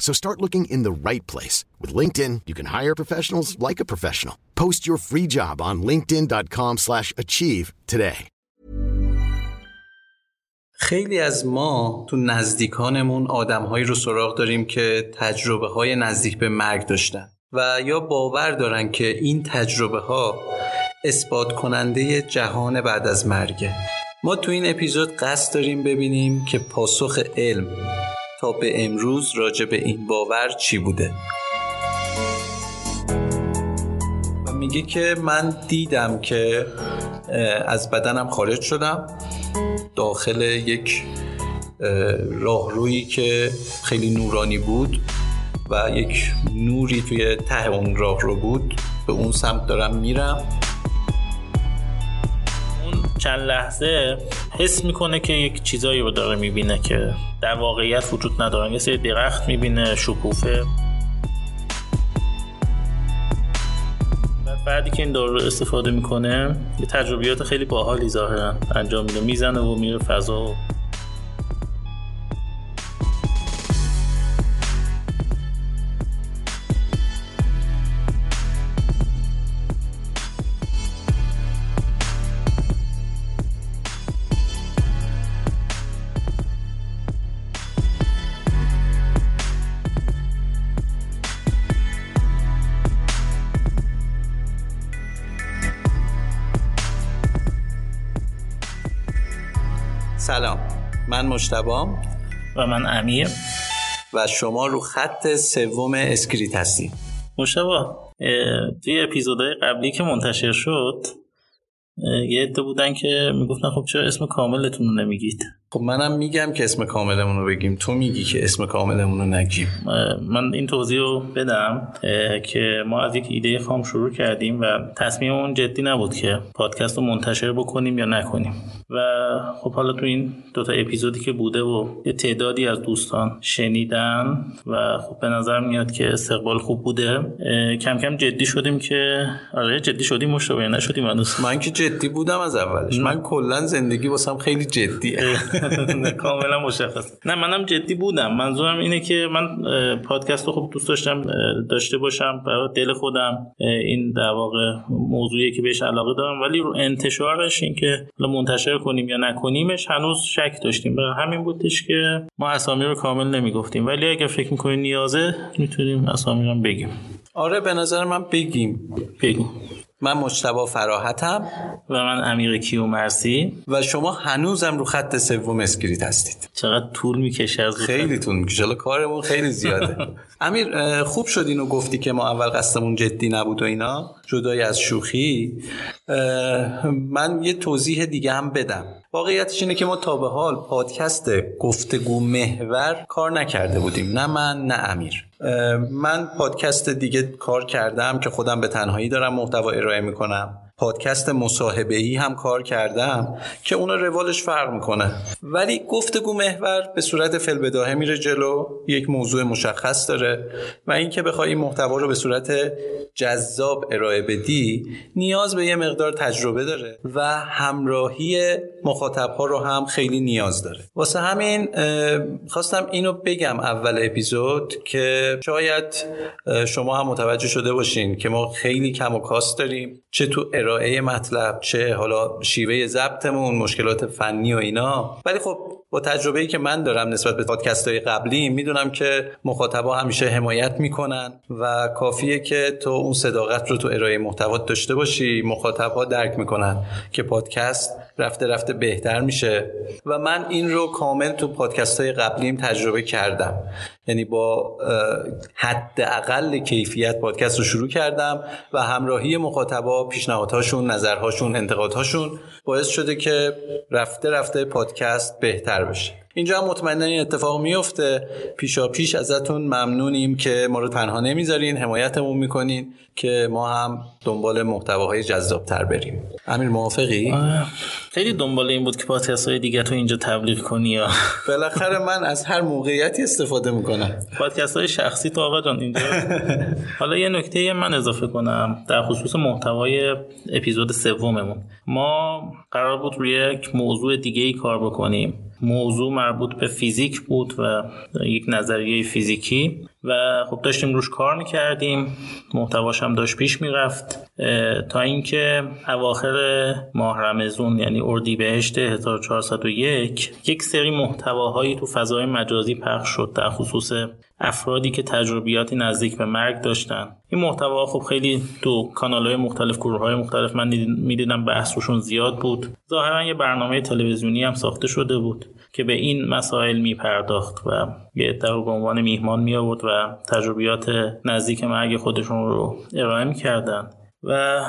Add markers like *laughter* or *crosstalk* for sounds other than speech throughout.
So start looking in the right place. With LinkedIn, you can hire professionals like a professional. Post your free job on linkedin.com slash achieve today. خیلی از ما تو نزدیکانمون آدمهایی رو سراغ داریم که تجربه های نزدیک به مرگ داشتن و یا باور دارن که این تجربه ها اثبات کننده جهان بعد از مرگه ما تو این اپیزود قصد داریم ببینیم که پاسخ علم تا به امروز راجع به این باور چی بوده؟ و میگه که من دیدم که از بدنم خارج شدم داخل یک راهرویی که خیلی نورانی بود و یک نوری توی ته اون راه رو بود. به اون سمت دارم میرم. اون چند لحظه حس می‌کنه که یک چیزایی رو داره می‌بینه که در واقعیت وجود ندارن یه سری درخت می‌بینه شکوفه. بعدی که این دارو رو استفاده می‌کنه یه تجربیات خیلی باحالی ظاهرا انجام میده. می‌زنه و میره فضا. و مجتبام و من امیر. و شما رو خط سوم اسکریت هستیم. مجتبا توی اپیزودهای قبلی که منتشر شد یه عده بودن که می‌گفتن خب چرا اسم کاملتون رو نمیگید؟ خب منم میگم که اسم کاملمون رو بگیم. تو میگی که اسم کاملمون رو نگیم. من این توضیح رو بدم که ما از یک ایده خام شروع کردیم و تصمیممون جدی نبود که پادکست رو منتشر بکنیم یا نکنیم. و خب حالا تو این دوتا اپیزودی که بوده و یه تعدادی از دوستان شنیدن و خب به نظر میاد که استقبال خوب بوده کم کم جدی شدیم که آره جدی شدیم مشابه نشدیم هنوز. من که جدی بودم از اولش. من کلا زندگی واسم خیلی جدیه. *laughs* *laughs* کاملا مشخص. نه منم جدی بودم. منظورم اینه که من پادکست رو خب دوست داشتم داشته باشم برای دل خودم این در واقع موضوعی که بهش علاقه دارم. ولی رو انتشارش این که منتشر کنیم یا نکنیمش هنوز شک داشتیم. برای همین بودش که ما اسامی رو کامل نمی‌گفتیم. ولی اگر فکر می‌کنیم نیازه می‌تونیم اسامی رو بگیم. آره به نظر من بگیم. بگیم من مجتبا فراحتم. و من امیر کیو مرسی. و شما هنوزم رو خط سوم اسکریت هستید. چقدر طول می‌کشه از خیلی طول می‌کشه. کارمون خیلی زیاده. *laughs* امیر خوب شد اینو گفتی که ما اول قصدمون جدی نبود و اینا. جدای از شوخی. من یه توضیح دیگه هم بدم. واقعیتش اینه که ما تا به حال پادکست گفتگو محور کار نکرده بودیم. نه من نه امیر. من پادکست دیگه کار کردم که خودم به تنهایی دارم محتوا ارائه می‌کنم. پادکست مصاحبه ای هم کار کردم که اون روالش فرق می‌کنه. ولی گفتگو محور به صورت فلبداهه میره جلو یک موضوع مشخص داره و اینکه بخوای این محتوا رو به صورت جذاب ارائه بدی نیاز به یه مقدار تجربه داره و همراهی مخاطب ها رو هم خیلی نیاز داره. واسه همین خواستم اینو بگم اول اپیزود که شاید شما هم متوجه شده باشین که ما خیلی کم و کاست داریم چه تو ارائه مطلب چه حالا شیوه ضبطمون مشکلات فنی و اینا. ولی خب با تجربه‌ای که من دارم نسبت به پادکست های قبلی می‌دونم که مخاطبا همیشه حمایت می‌کنن و کافیه که تو اون صداقت رو تو ارائه محتوا داشته باشی. مخاطبا درک می‌کنن که پادکست رفته رفته بهتر میشه. و من این رو کامل تو پادکست های قبلیم تجربه کردم. یعنی با حد اقل کیفیت پادکست رو شروع کردم و همراهی مخاطبا پیشنهادهاشون نظرهاشون انتقادهاشون باعث شده که رفته رفته پادکست بهتر بشه. اینجا هم مطمئنا این اتفاق میفته. پیشا پیش ازتون ممنونیم که ما رو تنها نمی‌ذارین حمایتمون می‌کنین که ما هم دنبال محتواهای جذابتر بریم. امیر موافقی؟ خیلی دنبال این بود که پادکست های دیگه تو اینجا تبلیغ کنی یا *laughs* بالاخره من از هر موقعیتی استفاده می‌کنم. پادکست های شخصی تو آقا جان اینجا. حالا یه نکته من اضافه کنم در خصوص محتوای اپیزود سوممون. ما قرار بود روی یک موضوع دیگه ای کار بکنیم. موضوع مربوط به فیزیک بود و یک نظریه فیزیکی. و خب داشتیم روش کار می‌کردیم. محتواش هم داشت پیش می‌رفت. تا اینکه اواخر ماه رمزون یعنی اردیبهشت 1401 یک سری محتواهایی تو فضای مجازی پخش شد در خصوص افرادی که تجربیاتی نزدیک به مرگ داشتن. این محتوا خب خیلی تو کانال های مختلف گروه های مختلف من می‌دیدم بحث روشون زیاد بود. ظاهرا یه برنامه تلویزیونی هم ساخته شده بود. که به این مسائل می پرداخت و یه در به عنوان میهمان می آورد و تجربیات نزدیک مرگ خودشون رو ارائه می کردن و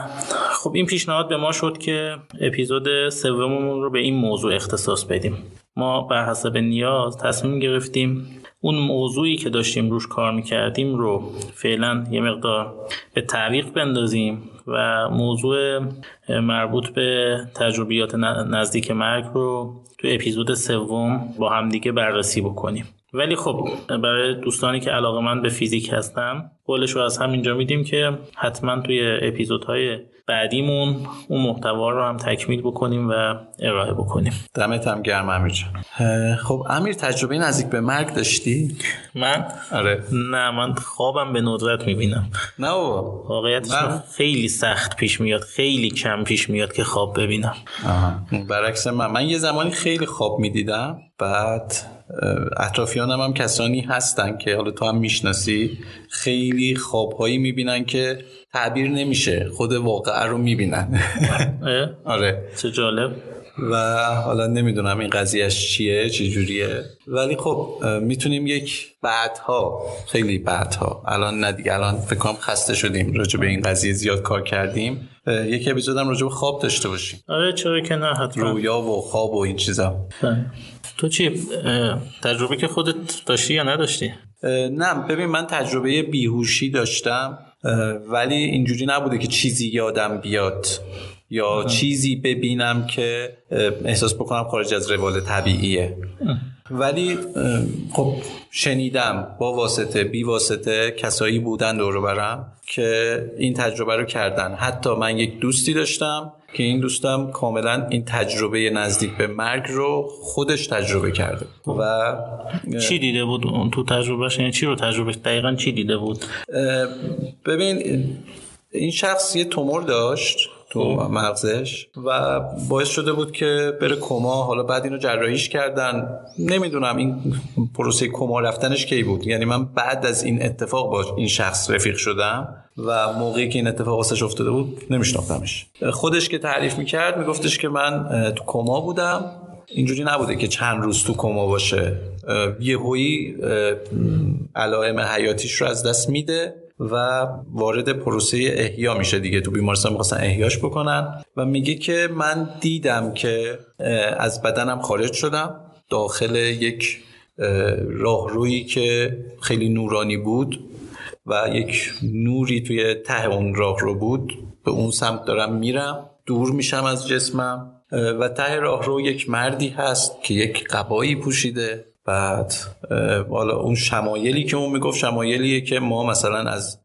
خب این پیشنهاد به ما شد که اپیزود سوممون رو به این موضوع اختصاص بدیم. ما بر حسب نیاز تصمیم گرفتیم اون موضوعی که داشتیم روش کار می‌کردیم رو فعلا یه مقدار به تعویق بندازیم و موضوع مربوط به تجربیات نزدیک مرگ رو تو اپیزود سوم با همدیگه بررسی بکنیم. ولی خب برای دوستانی که علاقه من به فیزیک هستم قولش رو از همینجا میدیم که حتما توی اپیزودهای بعدیمون اون محتوا رو هم تکمیل بکنیم و ارائه بکنیم. دمت هم گرم امیر خب امیر تجربه نزدیک به مرگ داشتی؟ من؟ آره. نه من خوابم به ندرت می‌بینم. نه بابا. واقعیتش خیلی سخت پیش میاد خیلی کم پیش میاد که خواب ببینم. آها. برعکس من. من یه زمانی خیلی خواب می‌دیدم بعد اطرافیانم هم کسانی هستن که حالا تو هم می‌شناسی خیلی خوابهایی می‌بینن که تعبیر نمیشه خود واقعه رو می‌بینن. آره. چه جالب. و حالا نمی‌دونم این قضیهش چیه چه جوریه. ولی خب می‌تونیم یک بعدها خیلی بعدها الان ندیگه الان فکر کنم خسته شدیم راجع به این قضیه زیاد کار کردیم. یک اپیزودم راجع به خواب داشته باشیم. آره چرا که نه حتما. رویا و خواب و این چیزا. بله. تو چی؟ تجربه که خودت داشتی یا نداشتی؟ نه ببین من تجربه بیهوشی داشتم ولی اینجوری نبوده که چیزی یادم بیاد یا چیزی ببینم که احساس بکنم خارج از روال طبیعیه. ولی خب شنیدم با واسطه بی واسطه کسایی بودن دور برم که این تجربه رو کردن. حتی من یک دوستی داشتم که این دوستم کاملا این تجربه نزدیک به مرگ رو خودش تجربه کرده. و چی دیده بود اون تو تجربهش؟ یعنی چی رو تجربه دقیقا چی دیده بود؟ ببین این شخص یه تومور داشت. تو خب. مغزش و باعث شده بود که بره کما. حالا بعد اینو جراحیش کردن. نمی‌دونم این پروسه کما رفتنش کی بود. یعنی من بعد از این اتفاق با این شخص رفیق شدم و موقعی که این اتفاق واسش افتاده بود نمیشناختمش. خودش که تعریف می‌کرد میگفتش که من تو کما بودم. اینجوری نبوده که چند روز تو کما باشه. یهویی علائم حیاتیش رو از دست میده. و وارد پروسه احیا میشه دیگه. تو بیمارستان می‌خواستن احیاش بکنن و میگه که من دیدم که از بدنم خارج شدم داخل یک راهرویی که خیلی نورانی بود و یک نوری توی ته اون راه رو بود. به اون سمت دارم میرم دور میشم از جسمم و ته راه رو یک مردی هست که یک قبایی پوشیده. بعد حالا اون شمایلی که اون می‌گفت شمایلیه که ما مثلا از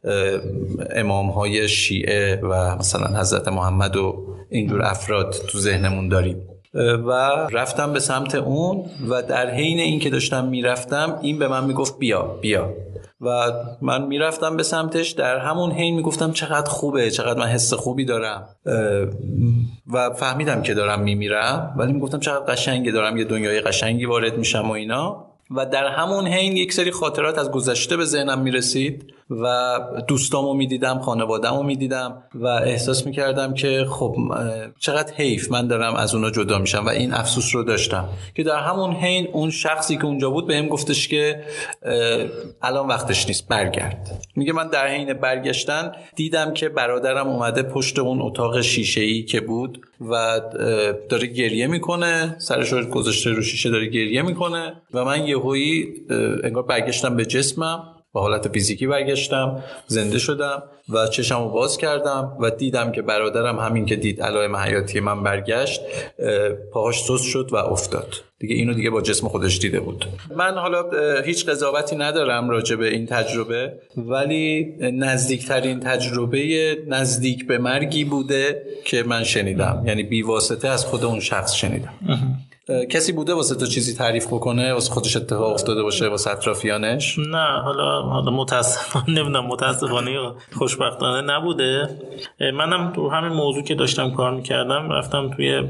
امام های شیعه و مثلا حضرت محمد و اینجور افراد تو ذهنمون داریم. و رفتم به سمت اون و در حین اینکه داشتم می‌رفتم این به من می‌گفت بیا بیا. و من می‌رفتم به سمتش در همون حین می‌گفتم چقدر خوبه چقدر من حس خوبی دارم. و فهمیدم که دارم میمیرم ولی می‌گفتم چقدر قشنگه دارم یه دنیای قشنگی وارد میشم و اینا. و در همون حین یک سری خاطرات از گذشته به ذهنم می‌رسید. و دوستامو می‌دیدم خانوادهمو می‌دیدم و احساس می‌کردم که خب چقدر حیف من دارم از اونا جدا میشم و این افسوس رو داشتم. که در همون حین اون شخصی که اونجا بود بهم گفتش که الان وقتش نیست برگرد. میگه من در حین برگشتن دیدم که برادرم اومده پشت اون اتاق شیشه ای که بود و داره گریه می‌کنه سرش رو گذاشته رو شیشه داره گریه می‌کنه و من یهویی انگار برگشتم به جسمم. به حالت فیزیکی برگشتم زنده شدم و چشم رو باز کردم و دیدم که برادرم همین که دید علائم حیاتی من برگشت پاهاش سوس شد و افتاد. دیگه اینو دیگه با جسم خودش دیده بود. من حالا هیچ قضاوتی ندارم راجع به این تجربه ولی نزدیکترین تجربه نزدیک به مرگی بوده که من شنیدم. یعنی بیواسطه از خود اون شخص شنیدم. کسی بوده واسه تو چیزی تعریف بکنه؟ واسه خودش اتفاق افتاده باشه واسه اطرافیانش؟ نه حالا حالا متاسفانه نمی‌دونم متاسفانه یا خوشبختانه نبوده. منم تو همین موضوع که داشتم کار می‌کردم رفتم توی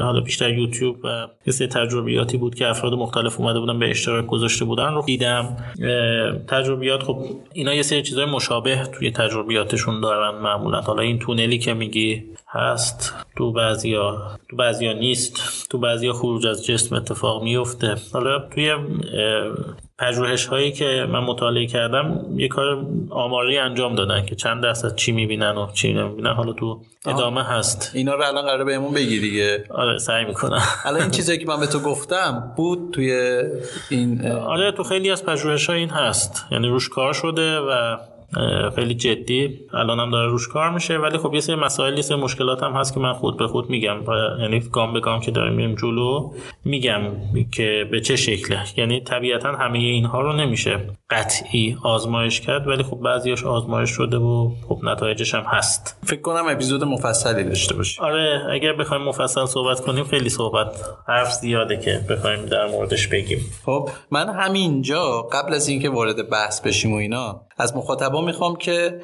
حالا بیشتر یوتیوب و یه سری تجربیاتی بود که افراد مختلف اومده بودن به اشتراک گذاشته بودن رو دیدم. تجربیات خب اینا یه سری چیزای مشابه توی تجربیاتشون دارن معمولا. حالا این تونلی که میگی هست. تو بعضیا تو بعضیا نیست. تو بعضیا خروج از جسم اتفاق میفته حالا توی پژوهش هایی که من مطالعه کردم یه کار آماری انجام دادن که چند درصد چی می‌بینن و چی نمی‌بینن حالا تو ادامه هست. اینا رو الان قراره بهمون بگی دیگه. آره سعی می‌کنم. الان این چیزایی که من به تو گفتم بود توی این آره تو خیلی از پژوهش ها این هست. یعنی روش کار شده و خیلی جدی. الان هم داره روش کار میشه. ولی خب یه سری مسائل یه سری مشکلات هم هست که من خود به خود میگم. یعنی گام به گام که داریم میریم جلو میگم که به چه شکله. یعنی طبیعتا همه اینها رو نمیشه قطعی آزمایش کرد. ولی خب بعضیاش آزمایش شده و خب نتایجش هم هست. فکر کنم اپیزود مفصلی داشته باشه آره اگر بخوایم مفصل صحبت کنیم خیلی صحبت حرف زیاده که بخوایم در موردش بگیم. خب من همینجا قبل از اینکه وارد بحث بشیم و اینا از مخاطبا می‌خوام که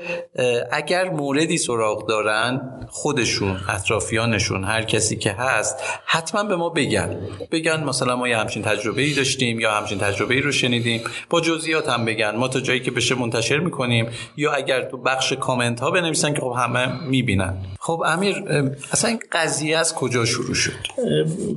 اگر موردی سراغ دارن خودشون اطرافیانشون هر کسی که هست حتما به ما بگن. بگن مثلا ما یه همچین تجربه ای داشتیم یا همچین تجربه ای رو شنیدیم. با جزئیات هم بگن. ما تا جایی که بشه منتشر می‌کنیم. یا اگر تو بخش کامنت ها بنویسن که خب همه می‌بینن. خب امیر اصلا این قضیه از کجا شروع شد؟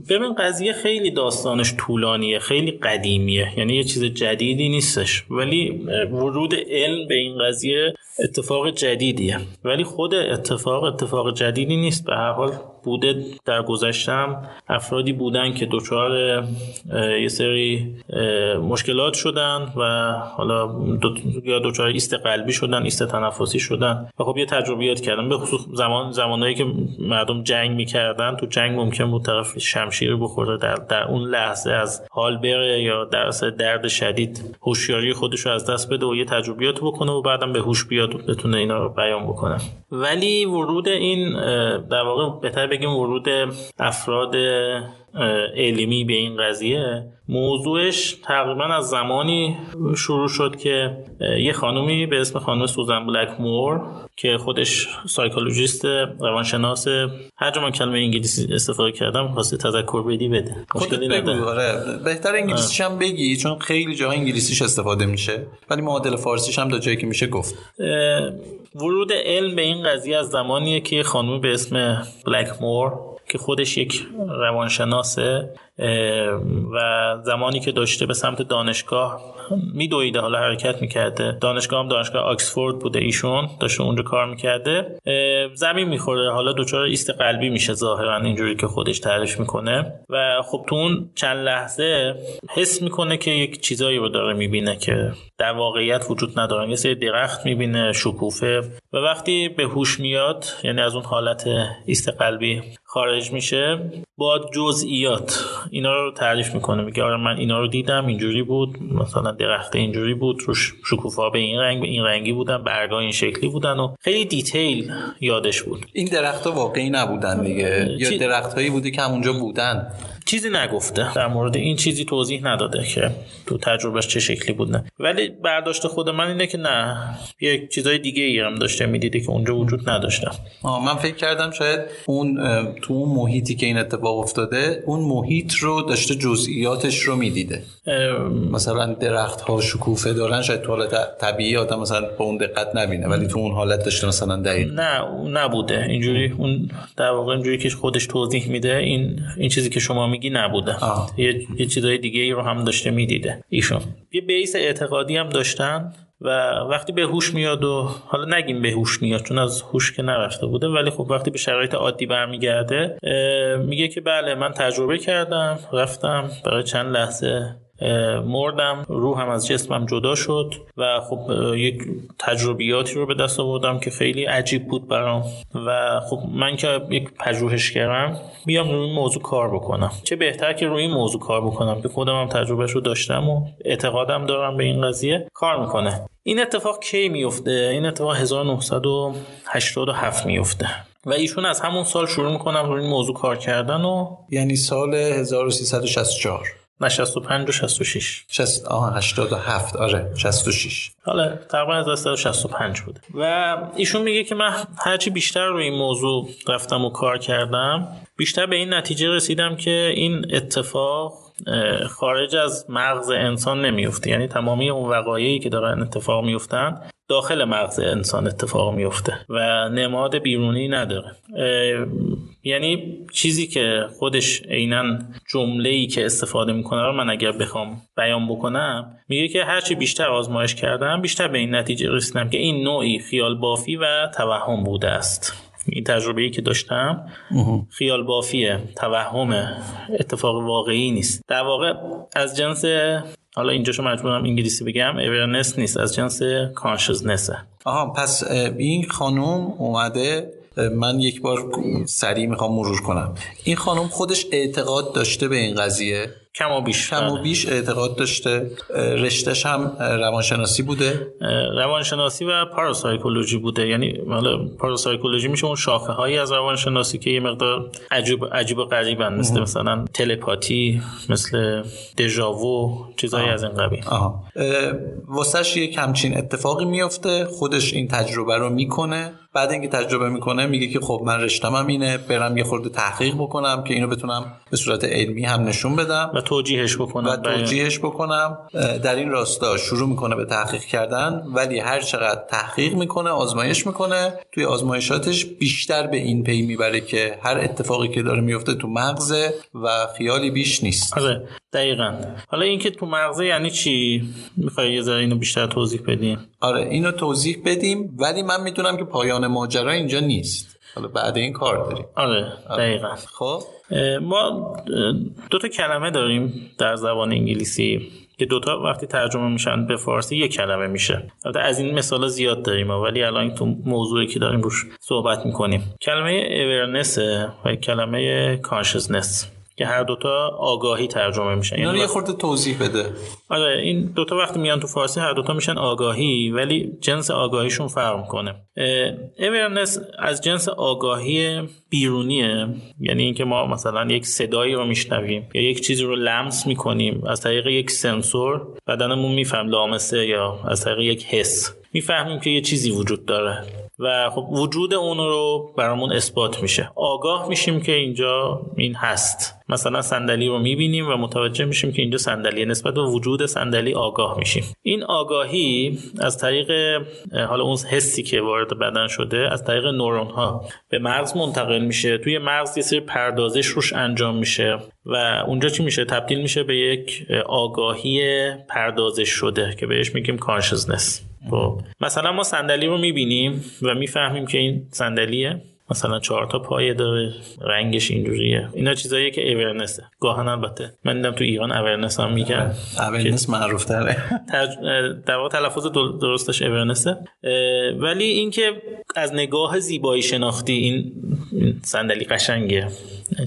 ببین قضیه خیلی داستانش طولانیه خیلی قدیمیه. یعنی یه چیز جدیدی نیستش. ولی ورود علم به این قضیه اتفاق جدیدیه. ولی خود اتفاق اتفاق جدیدی نیست. به هر حال بوده در گذشتم. افرادی بودن که دچار یه سری مشکلات شدن و حالا یا دچار ایست قلبی شدن ایست تنفسی شدن. و خب یه تجربیات کردن به خصوص زمان زمانهایی که مردم جنگ می‌کردن. تو جنگ ممکن بود طرف شمشیر بخوره در, در اون لحظه از حال بره یا در درد شدید هوشیاری خودش رو از دست بده و یه تجربیات بکنه و بعدم به هوش بیاد بتونه اینا رو بیان بکنه. ولی ورود این در واقع بهتر بگیم ورود افراد علمی به این قضیه. موضوعش تقریبا از زمانی شروع شد که یه خانومی به اسم خانم سوزن بلک مور که خودش سایکولوژیست روانشناس هر جا من کلمه انگلیسی استفاده کردم خواسته تذکر بدی بده. مشکلی نداره. آره. بهتر انگلیسیش هم بگی چون خیلی جاها انگلیسیش استفاده میشه ولی معادل فارسیش هم تا جایی که میشه گفت. ورود علم به این قضیه از زمانیه که خانومی به اسم بلک مور که خودش یک روانشناسه و زمانی که داشته به سمت دانشگاه میدویده حالا حرکت می‌کرده. دانشگاه هم دانشگاه آکسفورد بوده ایشون داشته اونجا کار می‌کرده. زمین می‌خوره حالا دچار ایست قلبی میشه ظاهرا اینجوری که خودش تعریف می‌کنه. و خب تو اون چند لحظه حس می‌کنه که یک چیزایی رو داره می‌بینه که در واقعیت وجود ندارن. یه سری درخت می‌بینه شکوفه. و وقتی به هوش میاد یعنی از اون حالت ایست قلبی خارج میشه. با جزئیات. اینا رو تعریف می‌کنه میگه آره من اینا رو دیدم اینجوری بود مثلا درخت اینجوری بود روش شکوفا به این رنگ به این رنگی بودن برگا این شکلی بودن و خیلی دیتیل یادش بود. این درخت واقعی نبودن دیگه یا درخت هایی بوده که همونجا بودن؟ چیزی نگفته. در مورد این چیزی توضیح نداده که تو تجربهش چه شکلی بود نه. ولی برداشت خود من اینه که نه یک چیزای دیگه ای هم داشته می‌دیده که اونجا وجود نداشته. من فکر کردم شاید اون تو اون محیطی که این اتفاق افتاده اون محیط رو داشته جزئیاتش رو می‌دیده. مثلا درخت ها شکوفه دارن شاید تو حالت طبیعی آدم مثلا به اون دقت نبینه ولی تو اون حالت داشته مثلا دقیق. نه نبوده. اینجوری اون در واقع اینجوری که خودش توضیح میده این این چیزی که شما میگی نبوده. یه, یه چیزای دیگه ای رو هم داشته می‌دیده ایشون. یه بیس اعتقادی هم داشتن. و وقتی به هوش میاد و حالا نگیم به هوش میاد چون از هوش که نرفته بوده ولی خب وقتی به شرایط عادی برمیگرده میگه که بله من تجربه کردم رفتم برای چند لحظه. مردم روحم از جسمم جدا شد و خب یک تجربیاتی رو به دست آوردم که خیلی عجیب بود برام. و خب من که یک پژوهشگرم بیام روی این موضوع کار بکنم. چه بهتر که روی این موضوع کار بکنم که خودم هم تجربهش رو داشتم و اعتقادم دارم به این قضیه کار می‌کنه. این اتفاق کی میفته این اتفاق 1987 میفته و ایشون از همون سال شروع می‌کنم روی این موضوع کار کردن و یعنی سال 1364 نه 65 و 66 60 آها 87 آره 66 حالا تقریبا از 65 بوده. و ایشون میگه که من هرچی بیشتر روی این موضوع رفتم و کار کردم بیشتر به این نتیجه رسیدم که این اتفاق خارج از مغز انسان نمیفته یعنی تمامی اون وقایعی که دارن اتفاق میفتن داخل مغز انسان اتفاق میفته و نماد بیرونی نداره. یعنی چیزی که خودش عینا جمله ای که استفاده می‌کنه رو من اگر بخوام بیان بکنم میگه که هرچی بیشتر آزمایش کردم بیشتر به این نتیجه رسیدم که این نوعی خیال بافی و توهم بوده است. این تجربه ای که داشتم خیال بافیه توهم اتفاق واقعی نیست. در واقع از جنس حالا اینجاشو مجبورم انگلیسی بگم اورنس نیست از جنس کانشسنسه آها پس این خانم اومده من یک بار سریع می‌خوام مرور کنم. این خانم خودش اعتقاد داشته به این قضیه؟ کم و بیش کم و بله. بیش اعتقاد داشته. رشتهش هم روانشناسی بوده؟ روانشناسی و پاراسایکولوژی بوده. یعنی حالا پاراسایکولوژی میشه اون شاخه هایی از روانشناسی که یه مقدار عجیب عجیب و غریبن. مثل مثلا تلپاتی مثل دژاوو چیزایی از این قبیل. واسش یه کمچین اتفاقی میفته خودش این تجربه رو می‌کنه. بعد اینکه تجربه می‌کنه میگه که خب من رشتم اینه برم یه خورده تحقیق بکنم که اینو بتونم به صورت علمی هم نشون بدم و توجیهش بکنم. و توجیهش بکنم. در این راستا شروع می‌کنه به تحقیق کردن ولی هر چقدر تحقیق می‌کنه آزمایش می‌کنه. توی آزمایشاتش بیشتر به این پی می‌بره که هر اتفاقی که داره میفته تو مغزه و خیالی بیش نیست. آره. دقیقا. حالا اینکه تو مغزه یعنی چی؟ می‌خوای یه ذره اینو بیشتر توضیح بدیم. آره اینو توضیح بدیم ولی من می‌دونم که پایان ماجرا اینجا نیست. حالا بعد این کار داریم. آره, آره. دقیقا. خب. ما دو تا کلمه داریم در زبان انگلیسی. که دوتا وقتی ترجمه میشن به فارسی یک کلمه میشه. البته از این مثال زیاد داریم ولی الان تو موضوعی که داریم روش صحبت می‌کنیم. کلمه اورنس و کلمه کانشسنس که هر دوتا آگاهی ترجمه میشن. یعنی یه خورده توضیح بده. آره این دوتا وقتی میان تو فارسی هر دوتا میشن آگاهی ولی جنس آگاهیشون فرق می‌کنه. اورنس از جنس آگاهی بیرونیه. یعنی اینکه ما مثلا یک صدایی رو میشنویم یا یک چیزی رو لمس می‌کنیم از طریق یک سنسور بدنمون میفهم لامسه یا از طریق یک حس. می‌فهمیم که یه چیزی وجود داره. و خب وجود اون رو برامون اثبات میشه. آگاه میشیم که اینجا این هست. مثلا صندلی رو می‌بینیم و متوجه میشیم که اینجا صندلی نسبت به وجود صندلی آگاه میشیم. این آگاهی از طریق حالا اون حسی که وارد بدن شده از طریق نورون ها به مغز منتقل میشه. توی مغز یه سری پردازش روش انجام میشه و اونجا چی میشه؟ تبدیل میشه به یک آگاهی پردازش شده که بهش میگیم کانشسنس خب. مثلا ما صندلی رو می‌بینیم و می‌فهمیم که این صندلیه. مثلا چهار تا پایه داره رنگش اینجوریه. اینا چیزاییه که اورنسه گاهن البته. من دیدم تو ایران اورنس هم میگن اورنس معروف تره در واقع تلفظ درستش اورنسه ولی اینکه از نگاه زیبایی شناختی این صندلی قشنگه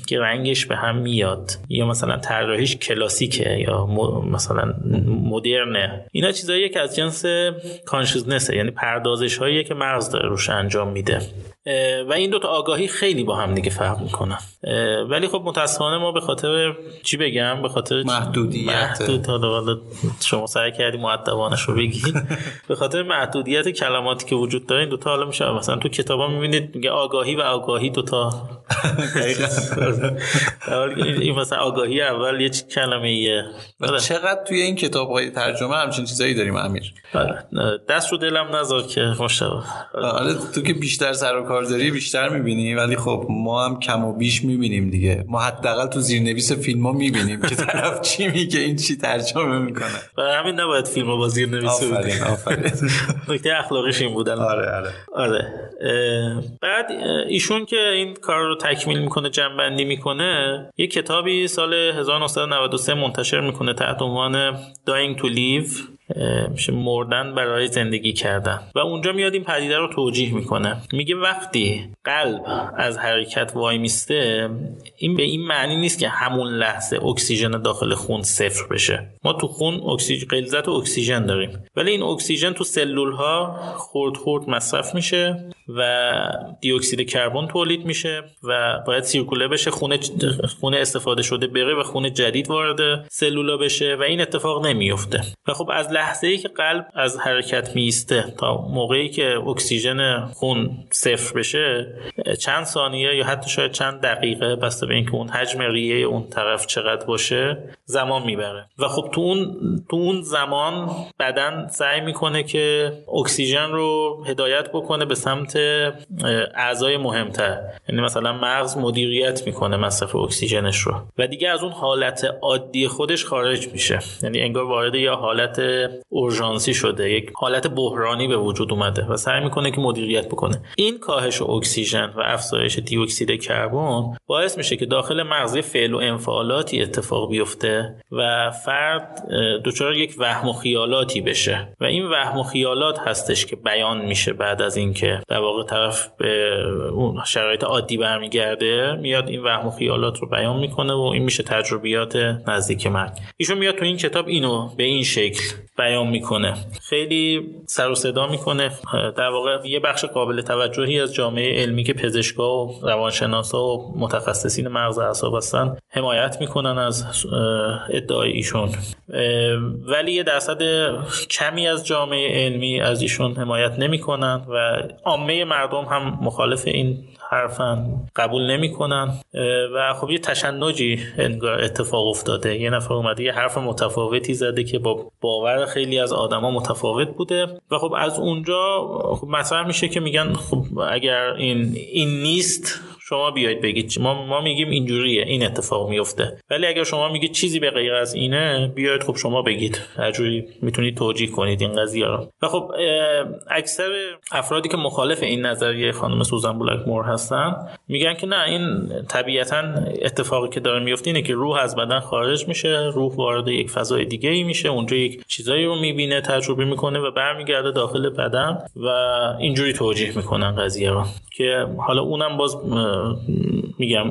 که رنگش به هم میاد. یا مثلا طراحیش کلاسیکه یا مثلا مدرنه. اینا چیزاییه که از جنس کانشسنسه یعنی پردازش هایی که مغز داره روش انجام میده. و این دوتا آگاهی خیلی با هم دیگه فرق می‌کنن. ولی خب متاسفانه ما به خاطر چی بگم؟ به خاطر محدودیت. محدود. شما سعی کردی معدبانش رو بگید *laughs* به خاطر محدودیت کلماتی که وجود داره این دوتا حالا میشه مثلا تو کتابا می‌بینید میگه آگاهی و آگاهی دوتا. *laughs* *laughs* این مثلا آگاهی اول یه کلمه ایه چقدر توی این کتاب های ترجمه همچین چیزایی داریم امیر؟ بله. دست رو دلم نذار که مشتبه. حالا تو که بیشتر سر و کار داری بیشتر می‌بینی ولی خب ما هم کم و بیش می‌بینیم دیگه. ما حداقل تو زیرنویس فیلم ها می‌بینیم که طرف *laughs* چی میگه این چی ترجمه می‌کنه. و همین نباید فیلم ها با زیرنویس آفرین آفرین. *laughs* نکته اخلاقیش این بودن. آره آره. آره. بعد ایشون که این کار رو تکمیل می‌کنه جمع‌بندی می‌کنه یه کتابی سال 1993 منتشر می‌کنه تحت عنوان Dying to Live. مردن برای زندگی کردن. و اونجا میاد این پدیده رو توجیه می‌کنه. میگه وقتی قلب از حرکت وای میسته این به این معنی نیست که همون لحظه اکسیژن داخل خون صفر بشه. ما تو خون اکسیژن غلظت اکسیژن داریم. ولی این اکسیژن تو سلول ها خورد خورد مصرف میشه و دی اکسید کربن تولید میشه و باید سیرکوله بشه خونه خونه استفاده شده بره و خونه جدید وارد سلولا بشه و این اتفاق نمیفته و خب از لحظه ای که قلب از حرکت میسته تا موقعی که اکسیژن خون صفر بشه چند ثانیه یا حتی شاید چند دقیقه بسته به اینکه اون حجم ریه اون طرف چقدر باشه زمان می‌بره. و خب تو اون تو اون زمان بدن سعی می‌کنه که اکسیژن رو هدایت بکنه به سمت اعضای مهمتر. یعنی مثلا مغز مدیریت می‌کنه مصرف اکسیژنش رو. و دیگه از اون حالت عادی خودش خارج میشه. یعنی انگار وارد یا حالت اورژانسی شده یک حالت بحرانی به وجود اومده و سعی می‌کنه که مدیریت بکنه. این کاهش اکسیژن و افزایش دی اکسید کربن باعث میشه که داخل مغز فعل و انفعالاتی اتفاق بیفته و فرد دچار یک وهم و خیالاتی بشه. و این وهم و خیالات هستش که بیان میشه بعد از اینکه در واقع طرف به اون شرایط عادی برمیگرده میاد این وهم و خیالات رو بیان می‌کنه و این میشه تجربیات نزدیک مرگ. ایشون میاد تو این کتاب اینو به این شکل بیان می‌کنه. خیلی سر و صدا می‌کنه. در واقع یه بخش قابل توجهی از جامعه علمی که پزشکا و روانشناسا و متخصصین مغز اعصاب هستن حمایت می‌کنن از ادعای ایشون. ولی یه درصد کمی از جامعه علمی از ایشون حمایت نمی‌کنن و عامه مردم هم مخالف این حرفن قبول نمی‌کنن. و خب یه تشنجی انگار اتفاق افتاده. یه نفر اومده یه حرف متفاوتی زده که با باور خیلی از آدما متفاوت بوده. و خب از اونجا خب مطرح میشه که میگن خب اگر این این نیست شما بیاید بگید ما ما میگیم اینجوریه این اتفاق میفته. ولی اگر شما میگید چیزی به غیر از اینه بیاید خب شما بگید. هرجوری می‌تونید توجیه کنید این قضیه رو. و خب اکثر افرادی که مخالف این نظریه خانم سوزن بولک مور هستن میگن که نه این طبیعتا اتفاقی که داره میفته اینه که روح از بدن خارج میشه روح وارد یک فضای دیگه ای میشه اونجا یک چیزایی رو می‌بینه تجربه می‌کنه و برمیگرده داخل بدن و اینجوری توجیه می‌کنن قضیه رو. که حالا اونم باز میگم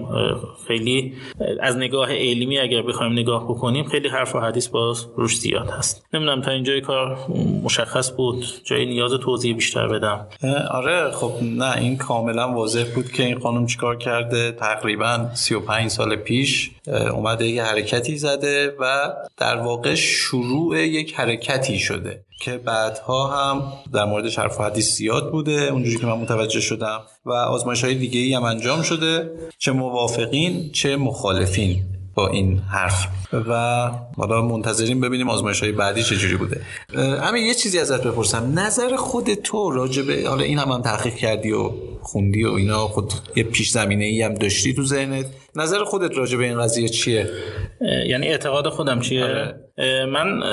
خیلی از نگاه علمی اگر بخوایم نگاه بکنیم خیلی حرف و حدیث باز روش زیاد هست. نمی‌دونم تا اینجای کار مشخص بود؟ جای نیاز توضیح بیشتر بدم. آره خب نه این کاملا واضح بود که این خانم چیکار کرده. تقریبا 35 سال پیش اومده یه حرکتی زده و در واقع شروع یک حرکتی شده. که بعدها هم در مورد حرف حدیث زیاد بوده اونجوری که من متوجه شدم. و آزمایش های دیگه ای هم انجام شده چه موافقین چه مخالفین. با این حرف. و حالا منتظریم ببینیم آزمایش های بعدی چجوری بوده. همین یه چیزی ازت بپرسم. نظر خود تو راجبه حالا این هم هم تحقیق کردی و خوندی و اینا خود یه پیش زمینه ای هم داشتی تو ذهنت. نظر خودت راجبه این قضیه چیه؟ یعنی اعتقاد خودم چیه؟ آره. من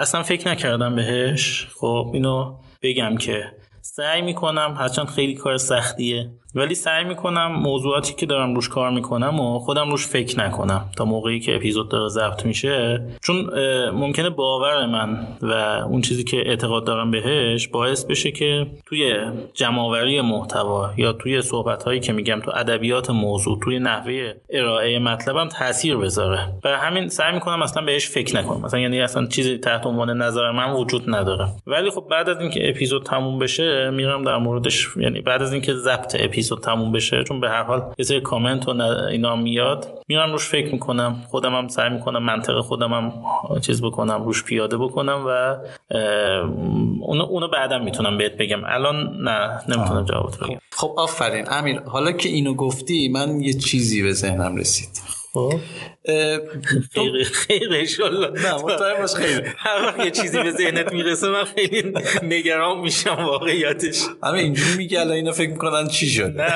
اصلا فکر نکردم بهش. خب اینو بگم که سعی می‌کنم هرچند خیلی کار سختیه ولی سعی می‌کنم موضوعاتی که دارم روش کار می‌کنم و خودم روش فکر نکنم تا موقعی که اپیزود داره ضبط میشه. چون ممکنه باور من و اون چیزی که اعتقاد دارم بهش باعث بشه که توی جمعآوری محتوا یا توی صحبت هایی که میگم تو ادبیات موضوع توی نحوه ارائه مطلبم تاثیر بذاره. برای همین سعی می‌کنم اصلا بهش فکر نکنم. مثلا یعنی اصلا چیزی تحت عنوان نظر من وجود نداره. ولی خب بعد از اینکه اپیزود تموم بشه میرم در موردش. یعنی بعد از اینکه ضبط اپیزود تموم بشه چون به هر حال یه سری کامنت و اینا میاد میرم روش فکر می‌کنم. خودم هم سعی می‌کنم منطق خودم هم چیز بکنم روش پیاده بکنم و اونو, اونو بعدم می‌تونم بهت بگم. الان نه نمی‌تونم جواب بدم. خب آفرین. امیر حالا که اینو گفتی من یه چیزی به ذهنم رسید. خیر خیر انشالله. نه مطمئن باش خیر هر وقت یه چیزی به ذهنت می‌رسه من خیلی نگران میشم واقعیتش همه اینجوری میگه الان اینا فکر می‌کنن چی شد نه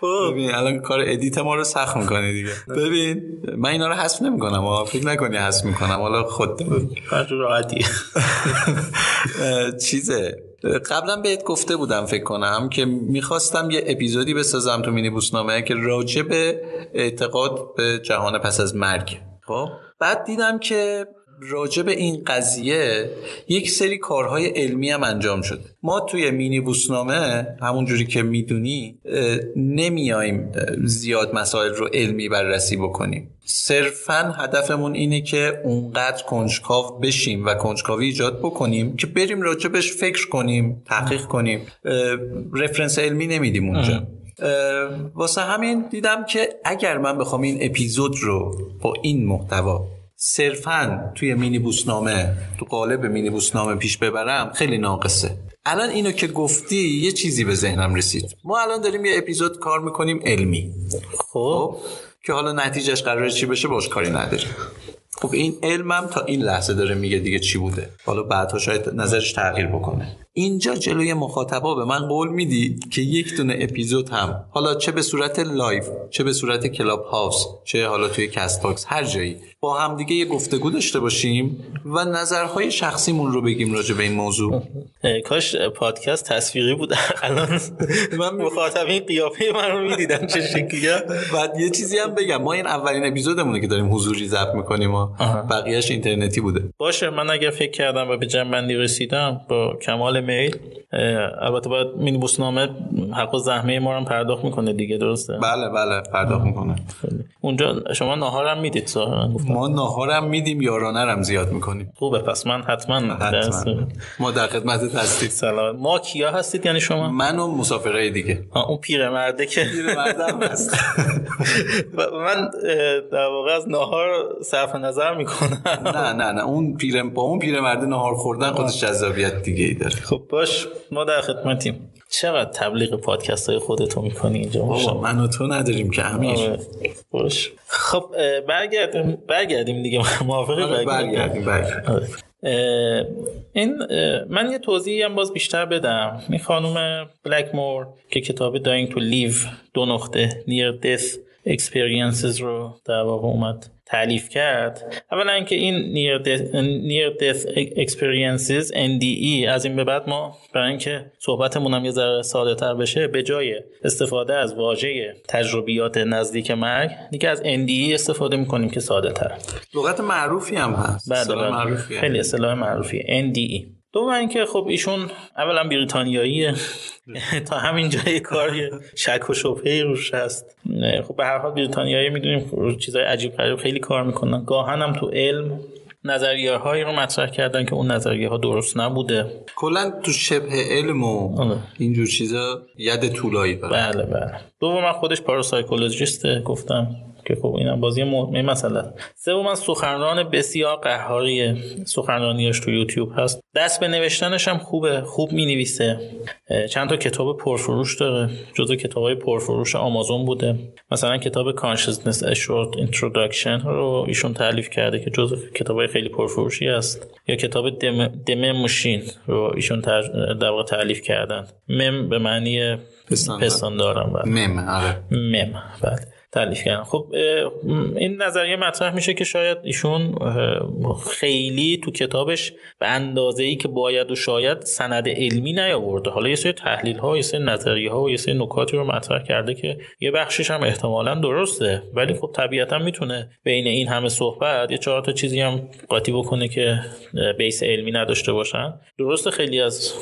خب. ببین الان کار ادیت ما رو سخت می‌کنه دیگه. ببین من اینا رو حذف نمی‌کنم فکر نکنی حذف می‌کنم. حالا خود راحتی. *laughs* چیزه. قبلا بهت گفته بودم فکر کنم که می‌خواستم یه اپیزودی بسازم تو مینی بوسنامه که راجع به اعتقاد به جهان پس از مرگ. خب؟ بعد دیدم که راجع به این قضیه یک سری کارهای علمی هم انجام شده. ما توی مینی بوسنامه همون جوری که می‌دونی نمیایم زیاد مسائل رو علمی بررسی بکنیم. صرفا هدفمون اینه که اونقدر کنجکاو بشیم و کنجکاوی ایجاد بکنیم که بریم راجبش فکر کنیم تحقیق کنیم. رفرنس علمی نمیدیم اونجا. واسه همین دیدم که اگر من بخوام این اپیزود رو با این محتوا صرفا توی مینی بوسنامه تو قالب مینی بوسنامه پیش ببرم خیلی ناقصه. الان اینو که گفتی یه چیزی به ذهنم رسید. ما الان داریم یه اپیزود کار می‌کنیم علمی. خب. که حالا نتیجهش قرار چی بشه باش کاری نداریم. خب این علمم تا این لحظه داره میگه دیگه چی بوده. حالا بعدها شاید نظرش تغییر بکنه. اینجا جلوی مخاطبا به من قول میدی که یک دونه اپیزود هم حالا چه به صورت لایو چه به صورت کلاب‌هاوس چه حالا توی کست باکس هر جایی با همدیگه یه گفتگو داشته باشیم و نظرهای شخصیمون رو بگیم راجع به این موضوع. کاش پادکست تصویری بود. *laughs* الان من مخاطبین قیافه من رو می‌دیدن چه شکلیه. بعد یه چیزی هم بگم. ما این اولین اپیزودمونه که داریم حضوری ضبط می‌کنیم و بقیهش اینترنتی بوده. باشه من اگر فکر کردم و به جنبندی رسیدم با کمال میل البته باید مینی بوسنامه حق و زحمه ما رو پرداخت می‌کنه دیگه درسته؟ بله بله پرداخت می‌کنه. اونجا شما ناهارم می‌دید ما ناهارم میدیم یارانه هم زیاد می‌کنیم. خوبه پس من حتما, حتما. ما در خدمت هستید سلام. ما کیا هستید؟ یعنی شما؟ من و مسافرای دیگه. اون پیرمرده که پیرمردم هست. *laughs* من در واقع از ناهار صرف نظر می‌کنم. نه نه نه. اون پیر با اون پیرمرده ناهار خوردن خودش جذابیت دیگه ای داره. خب باش ما در خدمتیم. چقدر تبلیغ پادکست های خودتو می‌کنی اینجا بابا من و تو نداریم که همیشه آره. باش. خب برگردیم برگردیم دیگه. *laughs* موافقی؟ آره، برگردیم. برگردیم آره. این من یه توضیحی هم باز بیشتر بدم. این خانم بلکمور که کتاب داینگ تو لیو دو نقطه نیر دث experiences رو در واقع اومد تعلیف کرد. اولا اینکه این near death, experiences NDE از این به بعد ما برای اینکه صحبتمون هم یه ذره ساده تر بشه به جای استفاده از واژه تجربیات نزدیک مرگ دیگه از NDE استفاده می‌کنیم که ساده تر لغت معروفی هم هست. بله, بله. خیلی اصطلاح معروفی NDE دوم اینکه خب ایشون اولا بریتانیاییه *laughs* تا همین جای کار شک و شبهه روش هست. خب به هر حال بریتانیایی می‌دونیم چیزای عجیب غریب خیلی کار می‌کنن. گاهن هم تو علم نظریه هایی رو مطرح کردن که اون نظریه ها درست نبوده. کلا تو شبه علم و آره. اینجور چیزا ید طولایی بله بله. دوم من خودش پاراسایکولوژیسته گفتم. که خب اینم بازی مهمه مسئله سوم من سخنران بسیار قهاری سخنرانیاش تو یوتیوب هست. دست به نوشتنش هم خوبه. خوب می نویسه چند تا کتاب پرفروش داره. جزو کتابای پرفروش آمازون بوده. مثلا کتاب A Short Introduction رو ایشون تعلیف کرده که جزو کتابای خیلی پرفروشی است یا کتاب دم موشین رو ایشون در واقع تعلیف کردن. مم به معنی پستان دارم بله. مم آره. مم بله. تعلیف کردن. خب این نظریه مطرح میشه که شاید ایشون خیلی تو کتابش به اندازه ای که باید و شاید سند علمی نیاورده. حالا یه سری تحلیل ها یه سری نظریه ها و یه سری نکاتی رو مطرح کرده که یه بخشش هم احتمالا درسته. ولی خب طبیعتا می‌تونه بین این همه صحبت یه چهار تا چیزی هم قاطی بکنه که بیس علمی نداشته باشن. درسته خیلی از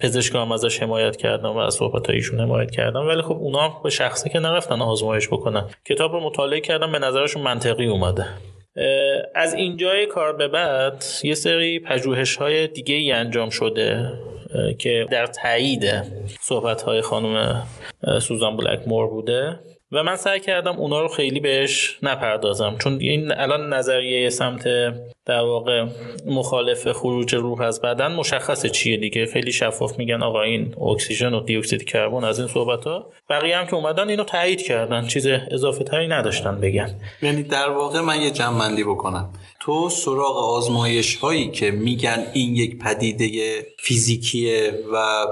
پزشکان هم ازش حمایت کردن و از صحبت ایشون حمایت کردن ولی خب اونا به شخصی که نرفتن آزمایش بکنن. کتاب رو مطالعه کردن به نظرشون منطقی اومده. از اینجای کار به بعد یه سری پژوهش های دیگه ای انجام شده که در تایید صحبت های خانم سوزان بلک مور بوده. و من سعی کردم اونا رو خیلی بهش نپردازم. چون این الان نظریه سمت در واقع مخالف خروج روح از بدن مشخصه چیه دیگه. خیلی شفاف میگن آقا این اکسیژن و دی اکسید کربن از این صحبت ها. بقیه هم که اومدن اینو تایید کردن. چیز اضافه تری نداشتن بگن. یعنی در واقع من یه جمع بکنم. تو سراغ آزمایش هایی که میگن این یک پدیده فیزیکیه و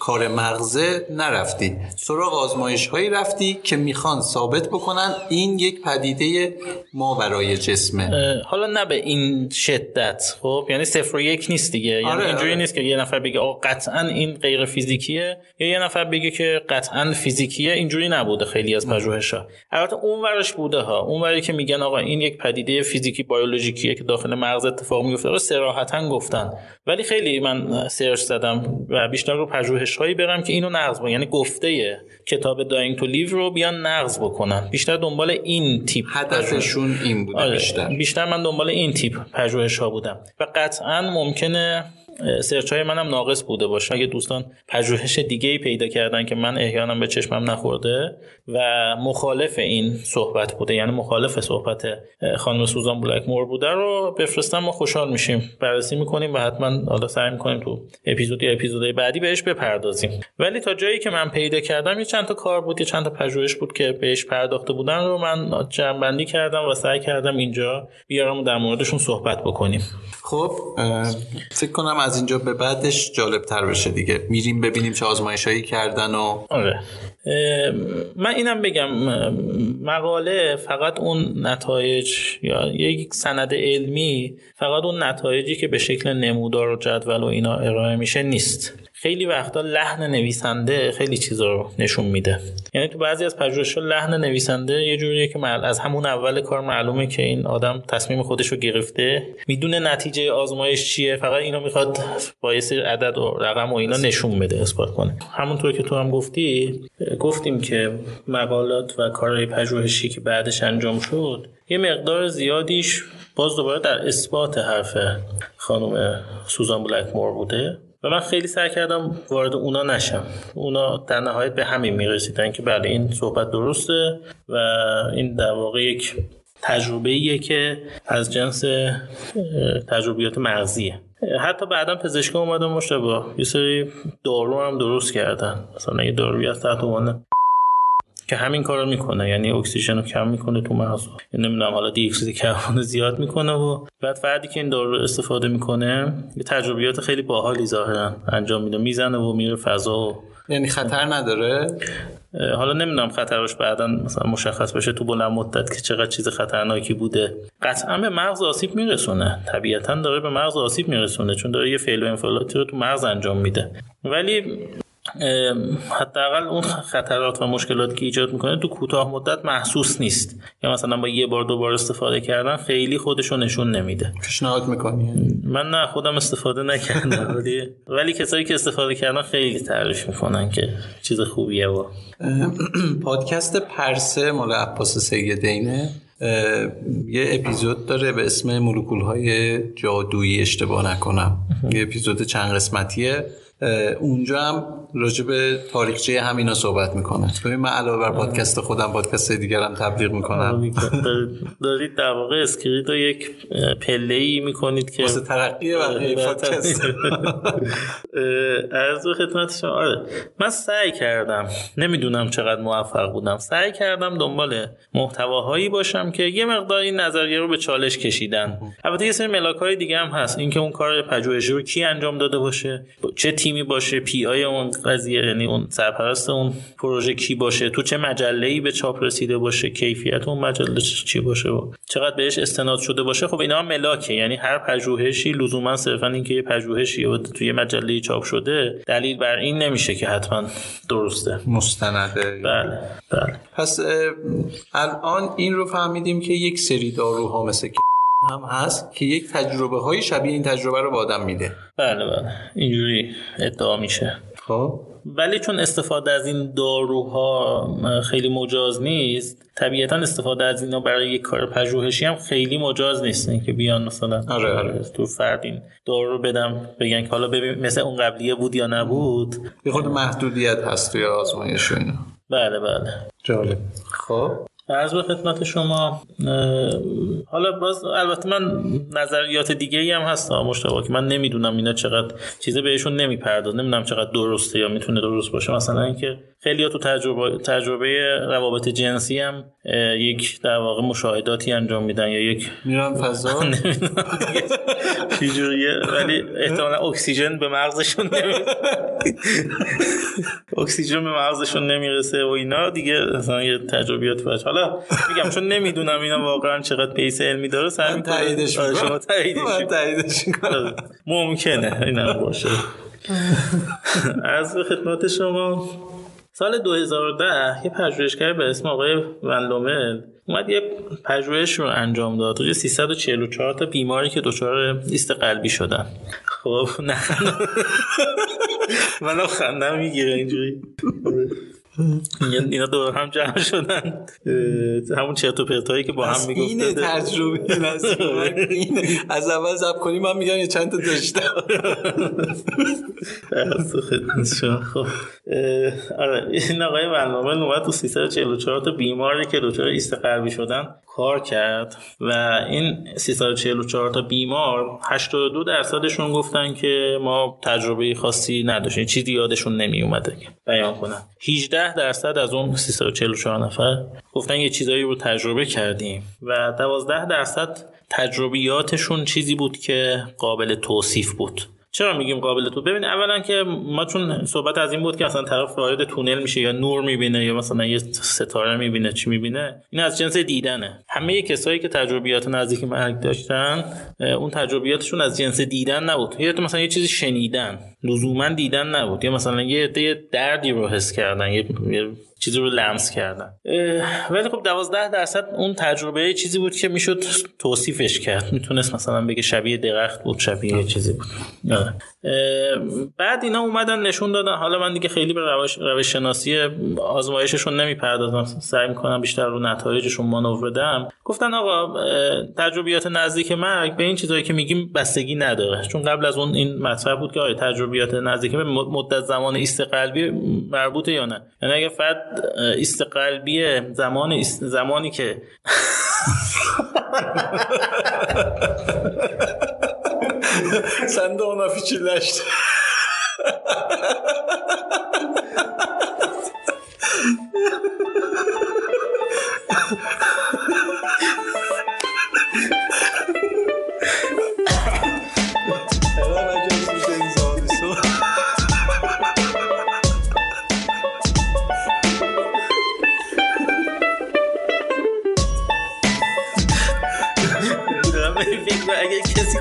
کار مغزه نرفتی. سراغ آزمایش هایی رفتی که می‌خوان ثابت بکنن این یک پدیده ما برای جسمه حالا نه به این شدت خب؟ یعنی صفر و یک نیست دیگه. یعنی آره اینجوری آره. نیست که یه نفر بگه آقا قطعا این غیر فیزیکیه. یا یه نفر بگه که قطعا فیزیکیه. اینجوری نبوده خیلی از پژوهش‌ها. البته اون ورش بوده ها. اون وری که میگن آقا این یک پدیده فیزیکی بیولوژیکیه که داخل مغز اتفاق میفته رو صراحتا گفتن. ولی خیلی من سرچ زدم و بیشتر رو پژوهش هایی برم که اینو نقض بکنن یعنی گفته کتاب Dying to Live رو بیان نقض بکنن. بیشتر دنبال این تیپ هدفشون این بوده آره. بیشتر. بیشتر من دنبال این تیپ پژوهش ها بودم. و قطعا ممکنه search های منم ناقص بوده باشه. اگه دوستان پژوهش دیگه ای پیدا کردن که من احیانا به چشمم نخورده و مخالف این صحبت بوده یعنی مخالف صحبت خانم سوزان بلک مور بوده رو بفرستم ما خوشحال میشیم. بررسی می‌کنیم و حتما حالا سعی می‌کنیم تو اپیزود یا اپیزودهای بعدی بهش بپردازیم. ولی تا جایی که من پیدا کردم یه چند تا کار بود یه چند تا پژوهش بود که بهش پرداخته بودن رو من جمع کردم و سعی کردم اینجا بیارم در موردشون صحبت بکنیم. خب فکر کنم از اینجا به بعدش جالب تر بشه دیگه. میریم ببینیم چه آزمایش هایی کردن و آره. من اینم بگم مقاله فقط اون نتایج یا یک سند علمی فقط اون نتایجی که به شکل نمودار و جدول و اینا ارائه میشه نیست. خیلی وقتا لحن نویسنده خیلی چیزا رو نشون میده. یعنی تو بعضی از پژوهش‌ها لحن نویسنده یه جوریه که از همون اول کار معلومه که این آدم تصمیم خودش رو گرفته می‌دونه نتیجه آزمایش چیه فقط اینو می‌خواد با یه سری عدد و رقم و اینا نشون بده اثبات کنه. همونطور که تو هم گفتی گفتیم که مقالات و کارهای پژوهشی که بعدش انجام شد یه مقدار زیادیش باز دوباره در اثبات حرف خانم سوزان بلک مور بوده و من خیلی سعی کردم وارد اونا نشم. اونا در نهایت به همین می‌رسیدن که بله این صحبت درسته و این در واقع یک تجربه که از جنس تجربیات مغزیه. حتی بعدا پزشکا اومدن مشتبه. یه سری دارو هم درست کردن. مثلا یه داروی از تحت که همین کارو می‌کنه. یعنی اکسیژن رو کم می‌کنه تو مغز. نمی‌دونم حالا دی اکسید کربن زیاد می‌کنه و بعد فردی که این دارو استفاده می‌کنه یه تجربیات خیلی باحالی ظاهرا انجام میده. می‌زنه و میره فضا و یعنی خطر نداره؟ حالا نمی‌دونم خطرش بعدا مثلا مشخص بشه تو بلند مدت که چقدر چیز خطرناکی بوده. قطعا به مغز آسیب میرسونه. طبیعتا داره به مغز آسیب میرسونه چون داره یه فعل و انفعالاتی رو تو مغز انجام میده. ولی حداقل اون خطرات و مشکلاتی که ایجاد می‌کنه تو کوتاه مدت محسوس نیست. یا مثلا با یه بار دو بار استفاده کردن خیلی خودشو نشون نمیده. پیشنهاد می‌کنی؟ من نه خودم استفاده نکردم. *laughs* ولی ولی کسایی که استفاده کردن خیلی تعریف می‌کنن که چیز خوبیه و *clears throat* پادکست پرسه مال عباس سیدینه یه اپیزود داره به اسم مولکول های جادویی اشتباه نکنم. یه اپیزود چند قسمتیه. اونجا هم راجع به تاریخچه همینا صحبت می‌کنه. ببین من علاوه بر پادکست خودم پادکست دیگرم تبلیغ می‌کنم. دارید در واقع اسکریت رو یک پله ای می‌کنید که واسه ترقی بقیه پادکست. عرض خدمت شما. آره. من سعی کردم. نمی‌دونم چقدر موفق بودم. سعی کردم دنبال محتواهایی باشم که یه مقدار این نظریه رو به چالش کشیدن. البته یه سری ملاک های دیگه هم هست. اینکه اون کار پژوهشی رو کی انجام داده باشه چه تیمی باشه PI اون قضیه یعنی اون سرپرست اون پروژه کی باشه تو چه مجله ای به چاپ رسیده باشه کیفیت اون مجله چی باشه و چقدر بهش استناد شده باشه خب اینا هم ملاکه. یعنی هر پژوهشی لزوما صرفا اینکه یه پژوهشی توی مجله چاپ شده دلیل بر این نمیشه که حتما درسته. مستنده. بله بله. پس الان این رو فهمیدیم که یک سری داروها مثل هم هست که یک تجربه های شبیه این تجربه رو به آدم میده. بله بله. اینجوری ادعا میشه. خب. ولی چون استفاده از این داروها خیلی مجاز نیست طبیعتا استفاده از اینا برای یک کار پژوهشی هم خیلی مجاز نیست. که بیان مثلا آره آره. تو فرد این دارو رو بدم بگن که حالا ببین مثل اون قبلیه بود یا نبود. یه خود محدودیت هست توی آزمایش اینا. بله بله. جالب. خب. عرض به خدمت شما حالا باز البته من نظریات دیگه ای هم هست مشتبه که من نمی‌دونم اینا چقدر چیزه بهشون نمیپرداز نمی‌دونم چقدر درسته یا می‌تونه درست باشه. مثلا اینکه خیلی ها تو تجربه تجربه روابط جنسی هم یک در واقع مشاهداتی انجام میدن یا یک میرن فضا؟ *laughs* چجوریه؟ ولی احتمالا اکسیژن به مغزشون نمی‌رسه *laughs* اکسیژن به مغزشون نمی‌رسه و اینا دیگه مثلا یه تجربیات حالا میگم چون نمی‌دونم اینا واقعا چقدر بیس علمی داره سعی می‌کنم. تاییدش شما تاییدش ممکنه اینا باشه. از خدمت شما. سال 2010 یه پژوهشگر به اسم آقای ونلومل اومد یه پژوهش رو انجام داد. توی 344 تا بیماری که دچار ایست قلبی شدن. خب نه *laughs* منو خندم می‌گیره اینجوری. اینا دور هم جمع شدن. همون چرت و پرتایی که با هم می‌گفتن. اینه تجربه *laughs* از اول زب کنی من میگم یه چند تا داشتم. خب آره این آقای برنامه اومد تو 344 تا بیماری که دچار ایست قلبی شدن کار کرد و این 344 تا بیمار 82 درصدشون گفتن که ما تجربه خاصی نداشتیم. چیزی یادشون نمی اومده بیان کنن. 18 درصد از اون 344 نفر گفتن یه چیزایی رو تجربه کردیم و 12 درصد تجربیاتشون چیزی بود که قابل توصیف بود. چرا میگیم قابل تو؟ ببین اولا که ما چون صحبت از این بود که اصلا طرف وارد تونل میشه یا نور می‌بینه یا مثلا یه ستاره می‌بینه چی می‌بینه این از جنس دیدنه. همه کسایی که تجربیات نزدیک مرگ داشتن اون تجربیاتشون از جنس دیدن نبود. یا مثلا یه چیزی شنیدن لزوما دیدن نبود. یا مثلا یه دردی رو حس کردن یه چیزی رو لمس کردن. ولی خب 12 درصد اون تجربه چیزی بود که می‌شد توصیفش کرد. می‌تونست مثلا بگه شبیه درخت بود شبیه چیزی بود. بعد اینا اومدن نشون دادن. حالا من دیگه خیلی به روش, روش شناسی آزمایششون نمی‌پردازم. سعی می‌کنم بیشتر رو نتایجشون مانور بدم. گفتن آقا تجربیات نزدیک مرگ به این چیزایی که میگیم بستگی نداره. چون قبل از اون این مطرح بود که آیا تجربیات نزدیک به مدت زمان استقلبی مربوطه یا نه. یعنی اگه فرد استقلبی زمان زمانی که Sen de ona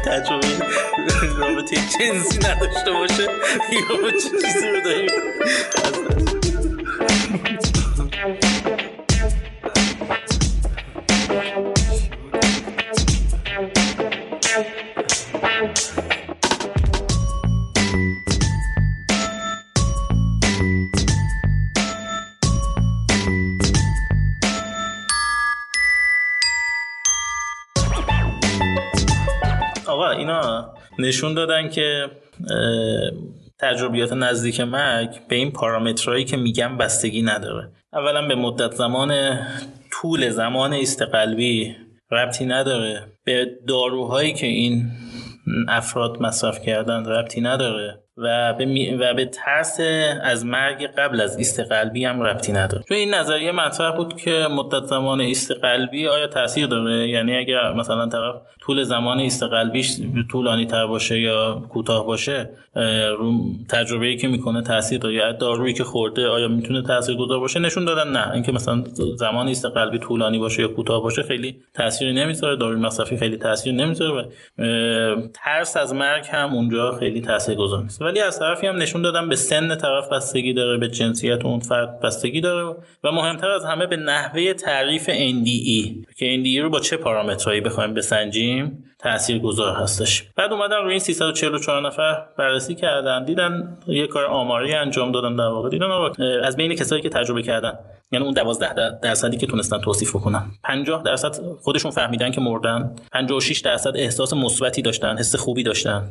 fikirləşdin. جنسی نداشته باشه یا چه چیزی رو داریم نشون دادن که تجربیات نزدیک مرگ به این پارامترهایی که میگم بستگی نداره. اولا به مدت زمان طول زمان استقلبی ربطی نداره. به داروهایی که این افراد مصرف کردن ربطی نداره. و به, و به ترس از مرگ قبل از ایست قلبی هم ربطی نداره. چون این نظریه مطرح بود که مدت زمان ایست قلبی آیا تاثیر داره؟ یعنی اگر مثلا طرف طول زمان ایست قلبیش طولانی تر باشه یا کوتاه باشه رو تجربه که می‌کنه تاثیر داره. یا دارویی که خورده آیا می‌تونه تاثیرگذار باشه؟ نشون دادن نه. اینکه مثلا زمان ایست قلبی طولانی باشه یا کوتاه باشه خیلی تاثیری نمی‌ذاره. داروی مصرفی خیلی تاثیر نمی‌ذاره و ترس از مرگ هم اونجا خیلی تاثیرگذار نیست. ولی از طرفی هم نشون دادن به سن طرف بستگی داره به جنسیت اون فرد بستگی داره و مهمتر از همه به نحوه تعریف NDE که NDE رو با چه پارامترهایی بخوایم بسنجیم؟ گذار هستش. بعد اومدن روی این 344 نفر بررسی کردن دیدن یه کار آماری انجام دادن در واقع. دیدن از بین کسایی که تجربه کردن یعنی اون 12 درصدی که تونستن توصیف بکنن. 50 درصد خودشون فهمیدن که مردن. 56 درصد احساس مثبتی داشتن حس خوبی داشتن.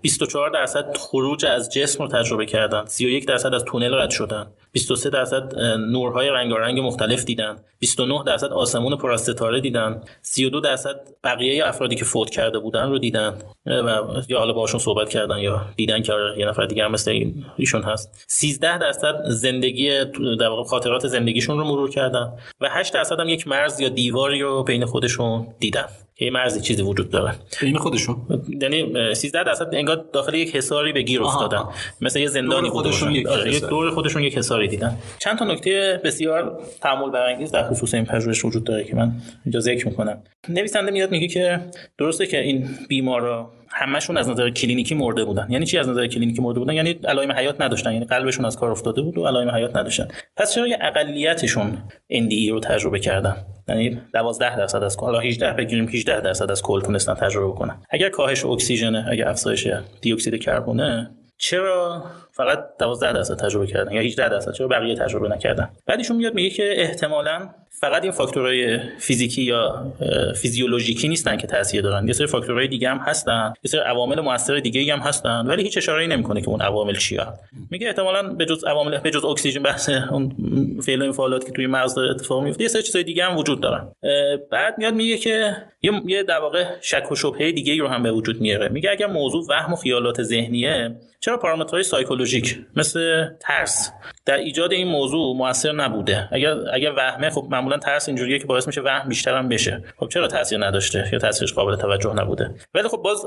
24 درصد خروج از جسم رو تجربه کردن. 31 درصد از تونل رد شدن. 23 درصد نورهای رنگارنگ مختلف دیدن. 29 درصد آسمون پر از ستاره دیدن 32 درصد بقیه افرادی که فوت کرده بودن رو دیدن. و یا حالا باشون صحبت کردن یا دیدن که آره، یه نفر دیگه هم مثل ایشون هست. 13 درصد زندگی در واقع خاطرات زندگیشون رو مرور کردن. و 8 درصد هم یک مرز یا دیواری رو بین خودشون دیدن. که مرزی چیزی وجود داره. بین خودشون؟ یعنی 13 درصد انگار داخل یک حصاری به گیر افتادن. مثل یه زندانی خودشون. یک, آره، یک دور خودشون یک حصاری دیدن. چند تا نکته بسیار تامل برانگیز در خصوص این پژوهش وجود داره که من اینجا ذکر می‌کنم. نویسنده میاد میگه که درسته که این بیمارا همشون از نظر کلینیکی مرده بودن. یعنی چی از نظر کلینیکی مرده بودن؟ یعنی علائم حیات نداشتن. یعنی قلبشون از کار افتاده بود و علائم حیات نداشتن. پس چرا یه اقلیتشون NDE رو تجربه کردن؟ یعنی 12 درصد از حالا 18 بگیریم 18 درصد از کل تونستن تجربه کنن. اگر کاهش اکسیژن اگر افزایش دی اکسید کربونه چرا فقط 12 درصد تجربه کردن یا 18 درصد چرا بقیه تجربه نکردن؟ بعدشون میاد میگه که احتمالا فقط این فاکتورهای فیزیکی یا فیزیولوژیکی نیستن که تاثیر دارن. یه سری فاکتورهای دیگه هم هستن یه سری عوامل موثر دیگه هم هستن ولی هیچ اشاره‌ای نمی‌کنه که اون عوامل چیه میگه احتمالا به جز عوامل به جز اکسیژن بحث اون فعل انفعالات که توی مغز اتفاق میفته یه سری چیزای دیگه هم وجود دارن. بعد میاد میگه که یه در واقع شک و شبهه دیگه رو هم به وجود میاره. میگه اگر موضوع وهم و خیالات ذهنیه چرا پارامترهای سایکولوژیک مثل ترس. در ایجاد این موضوع موثر نبوده. اگر اگر وهمه خب معمولا ترس اینجوریه که باعث میشه وهم بیشتر هم بشه. خب چرا تاثیر نداشته؟ یا تاثیرش قابل توجه نبوده؟ ولی خب باز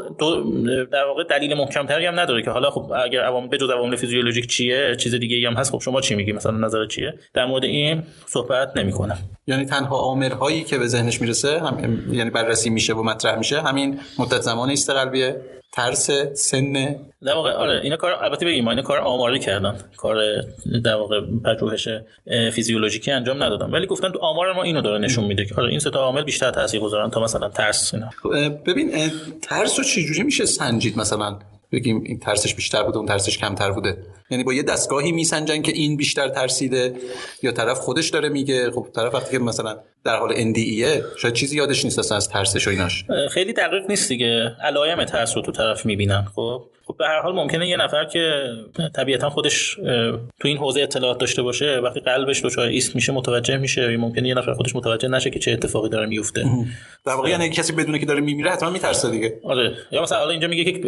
در واقع دلیل محکمتری هم نداره که حالا خب اگر عوامل بجز عوامل فیزیولوژیک چیه چیز دیگه هم هست خب شما چی میگی؟ مثلا نظر چیه؟ در مورد این صحبت نمی‌کنه یعنی تنها عامل که به ذهنش می‌رسه هم یعنی بررسی میشه و مطرح میشه همین مدت زمان است قلبیه ترس سن در واقع آره اینا کار البته بگیم اینا کار آماری کردن. کار در واقع پژوهش فیزیولوژیکی انجام ندادن. ولی گفتن تو آمار ما اینو داره نشون میده که آره این سه تا عامل بیشتر تاثیر گذارن تا مثلا ترس اینا. ببین ترس رو چجوری میشه سنجید مثلا؟ بگیم این ترسش بیشتر بوده اون ترسش کمتر بوده. یعنی با یه دستگاهی میسنجن که این بیشتر ترسیده یا طرف خودش داره میگه. خب طرف وقتی که مثلا در حال NDE شاید چیزی یادش نیست اصلا از ترسش و ایناش. خیلی دقیق نیست دیگه. علائم ترس رو تو طرف می‌بینن خب؟ خب به هر حال ممکنه یه نفر که طبیعتا خودش تو این حوزه اطلاعات داشته باشه وقتی قلبش دچار ایست میشه متوجه میشه یا ممکنه یه نفر خودش متوجه نشه که چه اتفاقی داره میفته. در واقع یعنی کسی بدونه که داره میمیره حتما میترسه دیگه. آره. یا مثلا حالا اینجا میگه که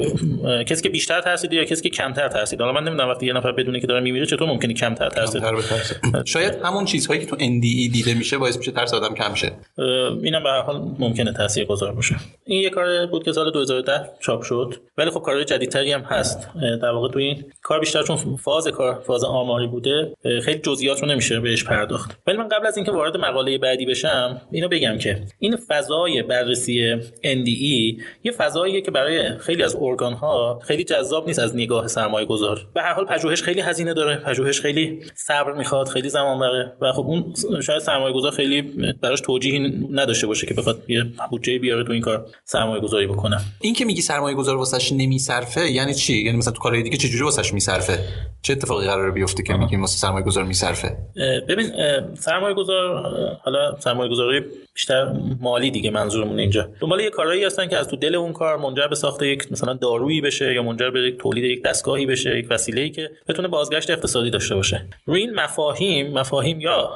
کسی که بیشتر ترسید یا کسی که کمتر ترسید حالا من نمی‌دونم وقتی یه نفر بدونه که داره میمیره چطور ممکنه کمتر ترسید شاید همون چیزهایی که تو NDE دیده میشه باعث میشه ترس آدم کم شه. اینم به هر حال ممکنه تاثیرگذار باشه. این یه کار بود که سال 2010 چاپ شد. ولی خب کارهای جدیدتری هم هست. در واقع توی این کار بیشتر چون فاز کار فاز آماری بوده خیلی جزئیات رو نمیشه بهش پرداخت. ولی من قبل از اینکه وارد مقاله بعدی بشم اینو بگم که این فضای بررسی NDE یه فضاییه که برای خیلی از ارگان ها خیلی جذاب نیست از نگاه سرمایه گذار به هر حال پژوهش خیلی هزینه داره پژوهش خیلی صبر می‌خواد خیلی زمان بره و خب اون شاید سرمایه گذار خیلی براش توجیهی نداشته باشه که بخواد یه بودجه بیاره تو این کار سرمایه گذاری بکنه. این که میگی سرمایه گذار واسش نمیصرفه یعنی چی؟ یعنی مثلا تو کارهای دیگه چجوری واسش میصرفه؟ چه اتفاقی قراره بیفته که میگیم واسه سرمایه گذار میصرفه ببین سرمایه گذار حالا سرمایه گذاری بیشتر مالی دیگه منظورمون اینجا. دنبال یه کارهایی هستن که از تو دل اون کار منجر به ساخت یک مثلا دارویی بشه یا منجر به یک تولید یک دستگاهی بشه یک وسیله‌ای که بتونه بازگشت اقتصادی داشته باشه. روی این مفاهیم مفاهیم یا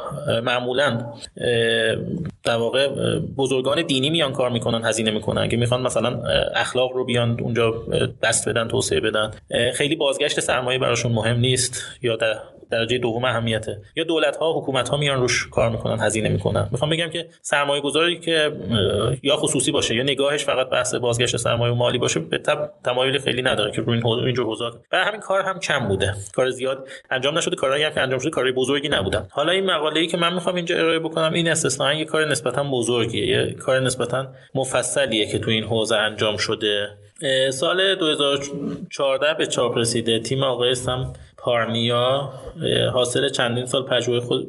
معمولا در واقع بزرگان دینی میان کار می‌کنن هزینه می‌کنن که می‌خوان مثلا اخلاق رو بیان اونجا دست بدن. توسعه بدن. خیلی بازگشت سرمایه براشون مهم نیست یا در درجه دوم اهمیته. یا دولت ها حکومت ها میان روش کار می‌کنن هزینه می‌کنن. می‌خوام بگم که سرمایه گذاری که یا خصوصی باشه یا نگاهش فقط بحث بازگشت سرمایه و مالی باشه به تب تمایلی خیلی نداره که روی این اینجور حوزه و همین کار هم کم بوده. کار زیاد انجام نشده. کارهایی که انجام شده کارهای بزرگی نبودن. حالا این مقاله ای که من می‌خوام اینجا ارائه بکنم این استثنا یه کار نسبتا بزرگیه. یه کار نسبتا مفصلیه که تو این حوزه انجام شده. سال 2014 به چاپ رسیده. تیم آقای استم پارنیا حاصل چندین سال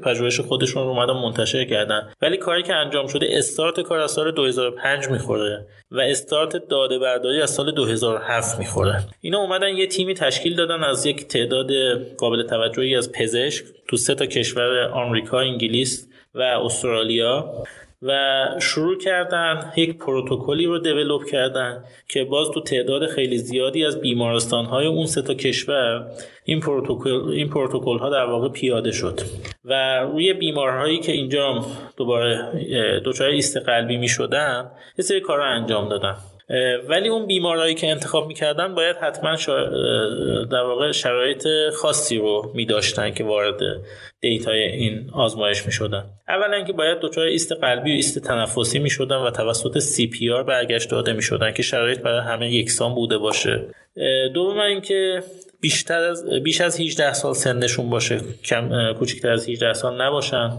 پژوهش خودشون رو اومدن منتشر کردن. ولی کاری که انجام شده استارت کار از سال 2005 می‌خوره و استارت داده برداری از سال 2007 می‌خوره. اینا اومدن یه تیمی تشکیل دادن از یک تعداد قابل توجهی از پزشک تو سه تا کشور آمریکا، انگلیس و استرالیا. و شروع کردن یک پروتکلی رو دیولوب کردن که باز تو تعداد خیلی زیادی از بیمارستان های اون سه تا کشور این پروتکل این پروتکل ها در واقع پیاده شد. و روی بیمارهایی که اینجا دوباره دچار ایست قلبی می شدن یه سری کار رو انجام دادن. ولی اون بیمارایی که انتخاب می‌کردن باید حتما در واقع شرایط خاصی رو میداشتن که وارد data ی این آزمایش می‌شدن. اولا اینکه باید دچار ایست قلبی و ایست تنفسی می‌شدن و توسط CPR برگشت داده می‌شدن که شرایط برای همه یکسان بوده باشه. دوم اینکه بیشتر از بیش از 18 سال سنشون باشه. کم کوچکتر از 18 سال نباشن.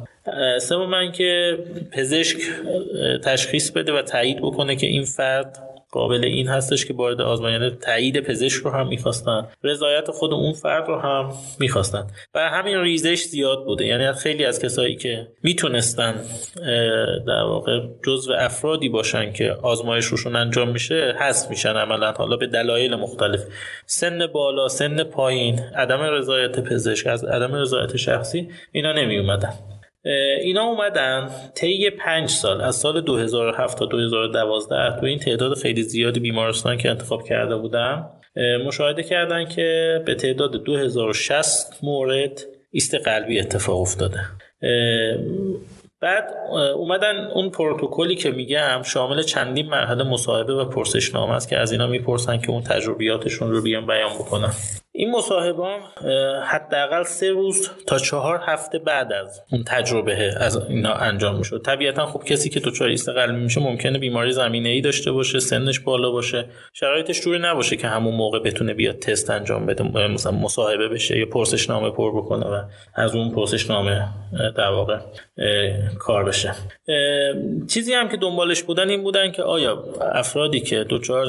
سوم اینکه پزشک تشخیص بده و تایید بکنه که این فرد قابل این هستش که وارد آزمایان تایید پزشک رو هم می‌خواستن رضایت خود اون فرد رو هم می‌خواستن. و همین ریزش زیاد بوده. یعنی خیلی از کسایی که می‌تونستن در واقع جزو افرادی باشن که آزمایش روشون انجام میشه هست میشن عملا. حالا به دلایل مختلف. سن بالا سن پایین عدم رضایت پزشک از عدم رضایت شخصی اینا نمی اومدن اینا اومدن طی پنج سال از سال 2007 تا 2012 تو این تعداد خیلی زیادی بیمارستان که انتخاب کرده بودن مشاهده کردن که به تعداد 2060 مورد ایست قلبی اتفاق افتاده. بعد اومدن اون پروتکلی که میگم شامل چندین مرحله مصاحبه و پرسشنامه است که از اینا می‌پرسن که اون تجربیاتشون رو بیان بیان بکنن. این مصاحبه حداقل سه روز تا چهار هفته بعد از اون تجربه از اینا انجام می‌شد. طبیعتا خب کسی که دچار ایست قلبی میشه ممکنه بیماری زمینه ای داشته باشه سنش بالا باشه. شرایطش جوری نباشه که همون موقع بتونه بیاد تست انجام بده مثلا مصاحبه بشه یا پرسشنامه پر بکنه و از اون پرسشنامه در واقع کار بشه. چیزی هم که دنبالش بودن این بودن که آیا افرادی که دچار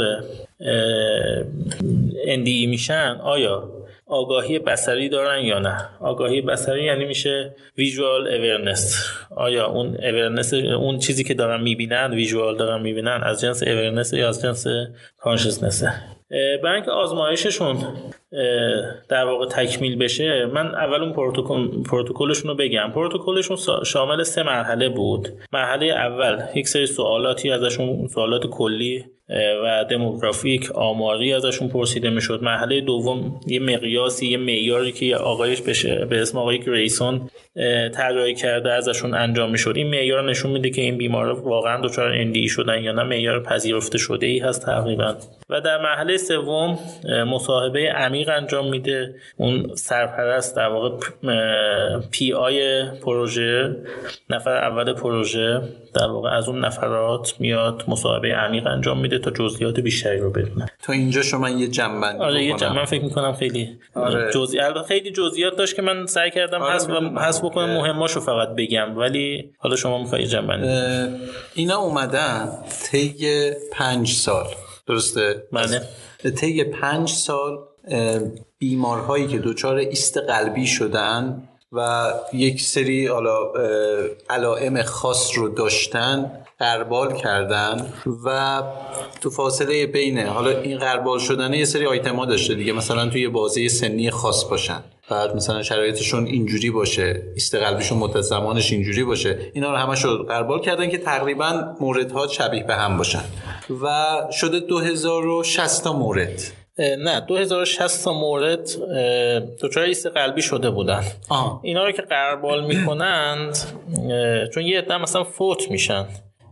NDE میشن آیا آگاهی بصری دارن یا نه؟ آگاهی بصری یعنی میشه visual awareness آیا اون awareness اون چیزی که دارن می‌بینن visual دارن می‌بینن از جنس awareness یا از جنس کانشسنسه برای آزمایششون در واقع تکمیل بشه من اول اون پروتکلشون رو بگم. پروتکلشون شامل سه مرحله بود. مرحله اول یک سری سوالاتی ازشون سوالات کلی و دموگرافیک آماری ازشون پرسیده می‌شد. مرحله دوم یه مقیاسی یه معیاری که آقایش بشه به اسم آقای گریسون طراحی کرده ازشون انجام می‌شد. این معیار نشون میده که این بیمارا واقعا دچار اندی شدن یا نه معیار پذیرفته شده ای هست تقریبا. و در مرحله سوم مصاحبه عمیق انجام میده. اون سرپرست در واقع پی آی پروژه نفر اول پروژه در واقع از اون نفرات میاد مصاحبه عمیق انجام میده. تا جزئیات بیشتری رو بدونه تا اینجا شما یه جنبندی آره یه جنب من فکر می‌کنم خیلی آره. جزئیات خیلی جزئیات داشت که من سعی کردم آره حذف حذف بکنم مهماشو فقط بگم. ولی حالا شما می‌خوای جنبندی اینا اومدن طی پنج سال. درسته؟ بله. طی پنج سال بیمارهایی که دچار ایست قلبی شدن و یک سری علائم خاص رو داشتن قربال کردن و تو فاصله بینه حالا این قربال شدن یه سری آیتما داشته دیگه مثلا توی بازه سنی خاص باشن. بعد مثلا شرایطشون اینجوری باشه ایست قلبیشون مدت زمانش اینجوری باشه. اینا رو همش رو قربال کردن که تقریبا موردها شبیه به هم باشن. و شده 2060 تا مورد. نه 2060 تا مورد دچار ایست قلبی شده بودن آه. اینا رو که قربال می‌کنند چون یه عده مثلا فوت میشن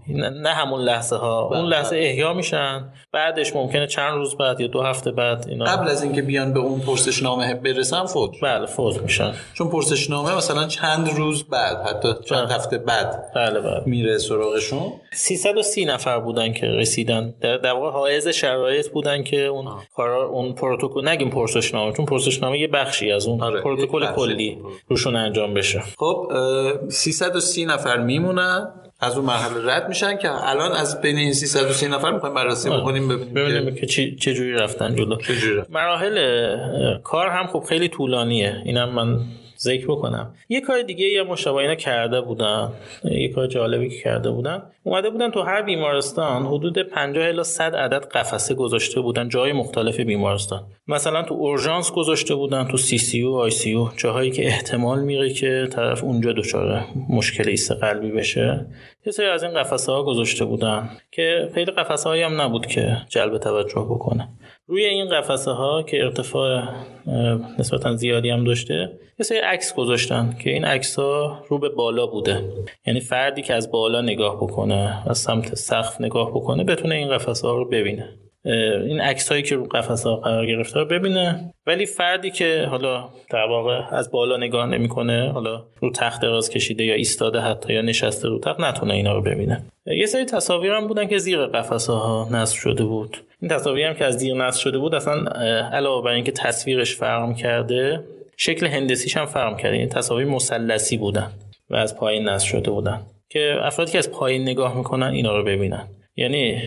نه همون لحظه ها اون لحظه احیا میشن بعدش ممکنه چند روز بعد یا دو هفته بعد اینا قبل از اینکه بیان به اون پرسشنامه برسن فوت بله فوت میشن. چون پرسشنامه مثلا چند روز بعد حتی چند بله. هفته بعد بله بله. میره سراغشون. 330 نفر بودن که رسیدن. در, در واقع حائز شرایط بودن که اون کارا اون پروتکل نگیم پرسشنامه چون پرسشنامه یه بخشی از اون آره، پروتکل. کلی روشون انجام بشه. خب اه، 330 نفر میمونن. از اون مرحله رد میشن که الان از بین این 330 نفر می‌خوایم بررسی بکنیم ببینیم, ببینیم که چه جوری رفتن جلو. چجوری. مراحل کار هم خب خیلی طولانیه. اینم من ذکر بکنم. یه کار دیگه یا مشابه اینا کرده بودن یه کار جالبی که کرده بودن اومده بودن تو هر بیمارستان حدود 50 الی 100 عدد قفسه گذاشته بودن جای مختلف بیمارستان. مثلا تو اورژانس گذاشته بودن تو سی سی او آی سی او جاهایی که احتمال میره که طرف اونجا دچار مشکل ایست قلبی بشه. یه سری از این قفسه ها گذاشته بودن که خیلی قفسه هایی هم نبود که جلب توجه بکنه. روی این قفسه ها که ارتفاع نسبتا زیادی هم داشته یه سری عکس گذاشتن که این عکس ها رو به بالا بوده. یعنی فردی که از بالا نگاه بکنه از سمت سقف نگاه بکنه بتونه این قفسه ها رو ببینه. این عکس هایی که رو قفسه ها قرار گرفته رو ببینه. ولی فردی که حالا در واقع از بالا نگاه نمی‌کنه حالا رو تخت دراز کشیده یا ایستاده حتی یا نشسته رو تخت نتونه اینا رو ببینه. یه سری تصاویر هم بودن که زیر قفسه ها نصب شده بود. این تصاویر هم که از زیر نصب شده بود اصلا علاوه بر اینکه تصویرش فرق کرده شکل هندسیش هم فرق کرده. این تصاویر مثلثی بودن و از پایین نصب شده بودن. که افرادی که از پایین نگاه می‌کنن اینا رو ببینن. یعنی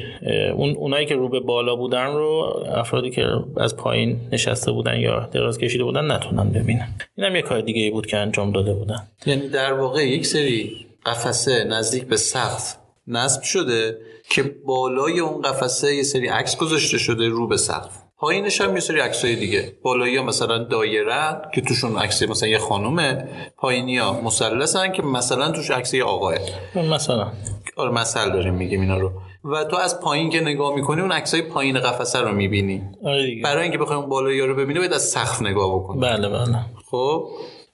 اون اونایی که رو به بالا بودن رو افرادی که از پایین نشسته بودن یا دراز کشیده بودن نتونن ببینن. اینم یه کار دیگه ای بود که انجام داده بودن. یعنی در واقع یک سری قفسه نزدیک به سقف نصب شده که بالای اون قفسه یه سری عکس گذاشته شده رو به سقف. پایینش هم یه سری عکسای دیگه. بالایی ها مثلا دایره که توشون عکس مثلا یه خانومه پایینی ها مثلثن که مثلا توش عکس یه آقاه. مثلا. آره مثل داریم میگیم اینا رو. و تو از پایین که نگاه می‌کنی اون عکسای پایین قفسه رو می‌بینی. آره برای اینکه بخوای اون بالایی رو ببینی باید از سقف نگاه بکنی بله بله. خب؟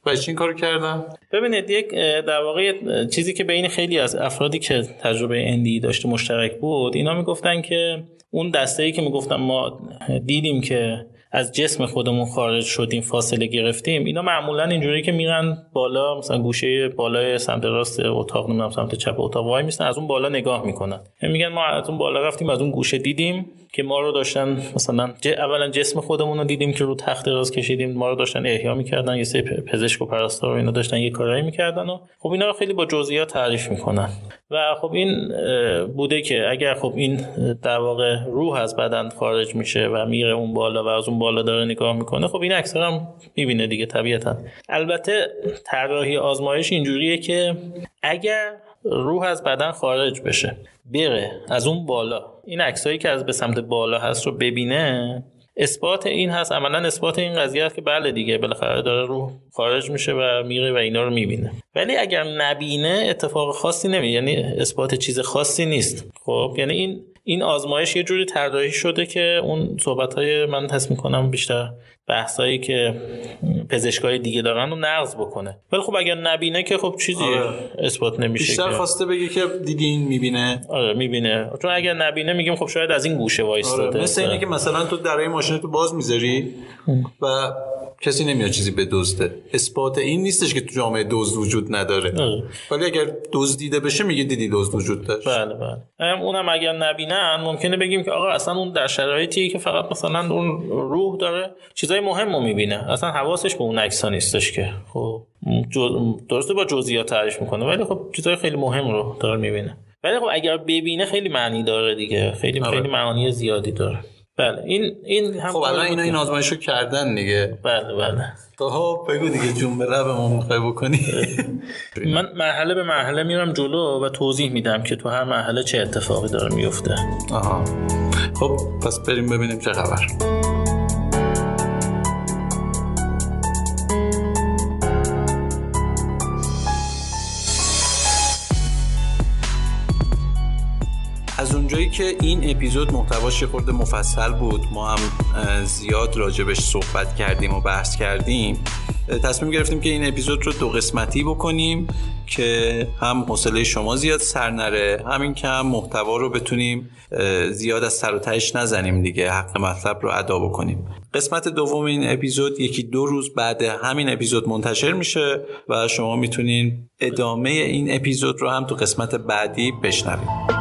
و این کارو کردم ببینید یک در واقع چیزی که بین خیلی از افرادی که تجربه اندی داشته مشترک بود اینا می‌گفتن که اون دسته ای که می‌گفتن ما دیدیم که از جسم خودمون خارج شدیم فاصله گرفتیم. اینا معمولا اینجوری که میرن بالا مثلا گوشه بالای سمت راست اتاق نمی‌دونم سمت چپ اتاق وای میستن از اون بالا نگاه می‌کنن. یعنی میگن ما از اون بالا رفتیم از اون گوشه دیدیم که ما رو داشتن مثلا ج- اولا جسم خودمون رو دیدیم که رو تخت دراز کشیدیم ما رو داشتن احیا می‌کردن یه سری پزشک و پرستار و اینا داشتن یه کارایی می‌کردن و خب اینا خیلی با جزئیات تعریف می‌کنن. و خب این بوده که اگر خب این در واقع روح از بدن خارج میشه و میره اون بالا و از اون بالا داره نگاه می‌کنه خب این اکثر هم می‌بینه دیگه طبیعتا. البته طراحی آزمایش اینجوریه که اگر روح از بدن خارج بشه بره از اون بالا این عکسایی که از به سمت بالا هست رو ببینه اثبات این هست عملا اثبات این قضیه هست که بله دیگه بالاخره داره روح خارج میشه و میره و اینا رو می‌بینه. ولی اگر نبینه اتفاق خاصی نمیشه یعنی اثبات چیز خاصی نیست. خب یعنی این این آزمایش یه جوری طراحی شده که اون صحبت های من حس می‌کنم بیشتر بحثایی که پزشکای دیگه دارن رو نقض بکنه. ولی خب اگر نبینه که خب چیزی آره. اثبات نمیشه بیشتر که. خواسته بگی که دیدین می‌بینه؟ آره می‌بینه. چون اگر نبینه میگیم خب شاید از این گوشه وایستاده. آره. مثل اینه که مثلا تو درای ماشین تو باز می‌ذاری و کسی نمیاد چیزی به دزده. اثبات این نیستش که تو جامعه دزد وجود نداره. ولی اگر دزدیده بشه میگه دیدی دزد وجود داشت. بله بله. هم اونم اگر نبینن ممکنه بگیم که آقا اصلا اون در شرایطی که فقط مثلا اون روح داره چیزای مهم رو می‌بینه. اصلا حواسش به اون عکس نیستش که. خب درسته با جزئیات تعریف می‌کنه ولی خب چیزای خیلی مهم رو داره می‌بینه. ولی خب اگر ببینه خیلی معنی داره دیگه. خیلی خیلی معانی زیادی داره. بله. این این هم خب الان اینا این آزمایشو کردن دیگه. بله بله. خب بگو دیگه جون به لبمون می‌خوای بکنی. *laughs* من مرحله به مرحله میرم جلو و توضیح میدم که تو هر مرحله چه اتفاقی داره میفته آها. خب پس بریم ببینیم چه خبر. که این اپیزود محتواش خورده مفصل بود. ما هم زیاد راجبش صحبت کردیم و بحث کردیم. تصمیم گرفتیم که این اپیزود رو دو قسمتی بکنیم که هم حوصله شما زیاد سر نره همین که هم محتوا رو بتونیم زیاد از سر و تهش نزنیم دیگه. حق مطلب رو ادا بکنیم. قسمت دوم این اپیزود یکی دو روز بعد همین اپیزود منتشر میشه و شما می‌تونین ادامه این اپیزود رو هم تو قسمت بعدی بشنوید.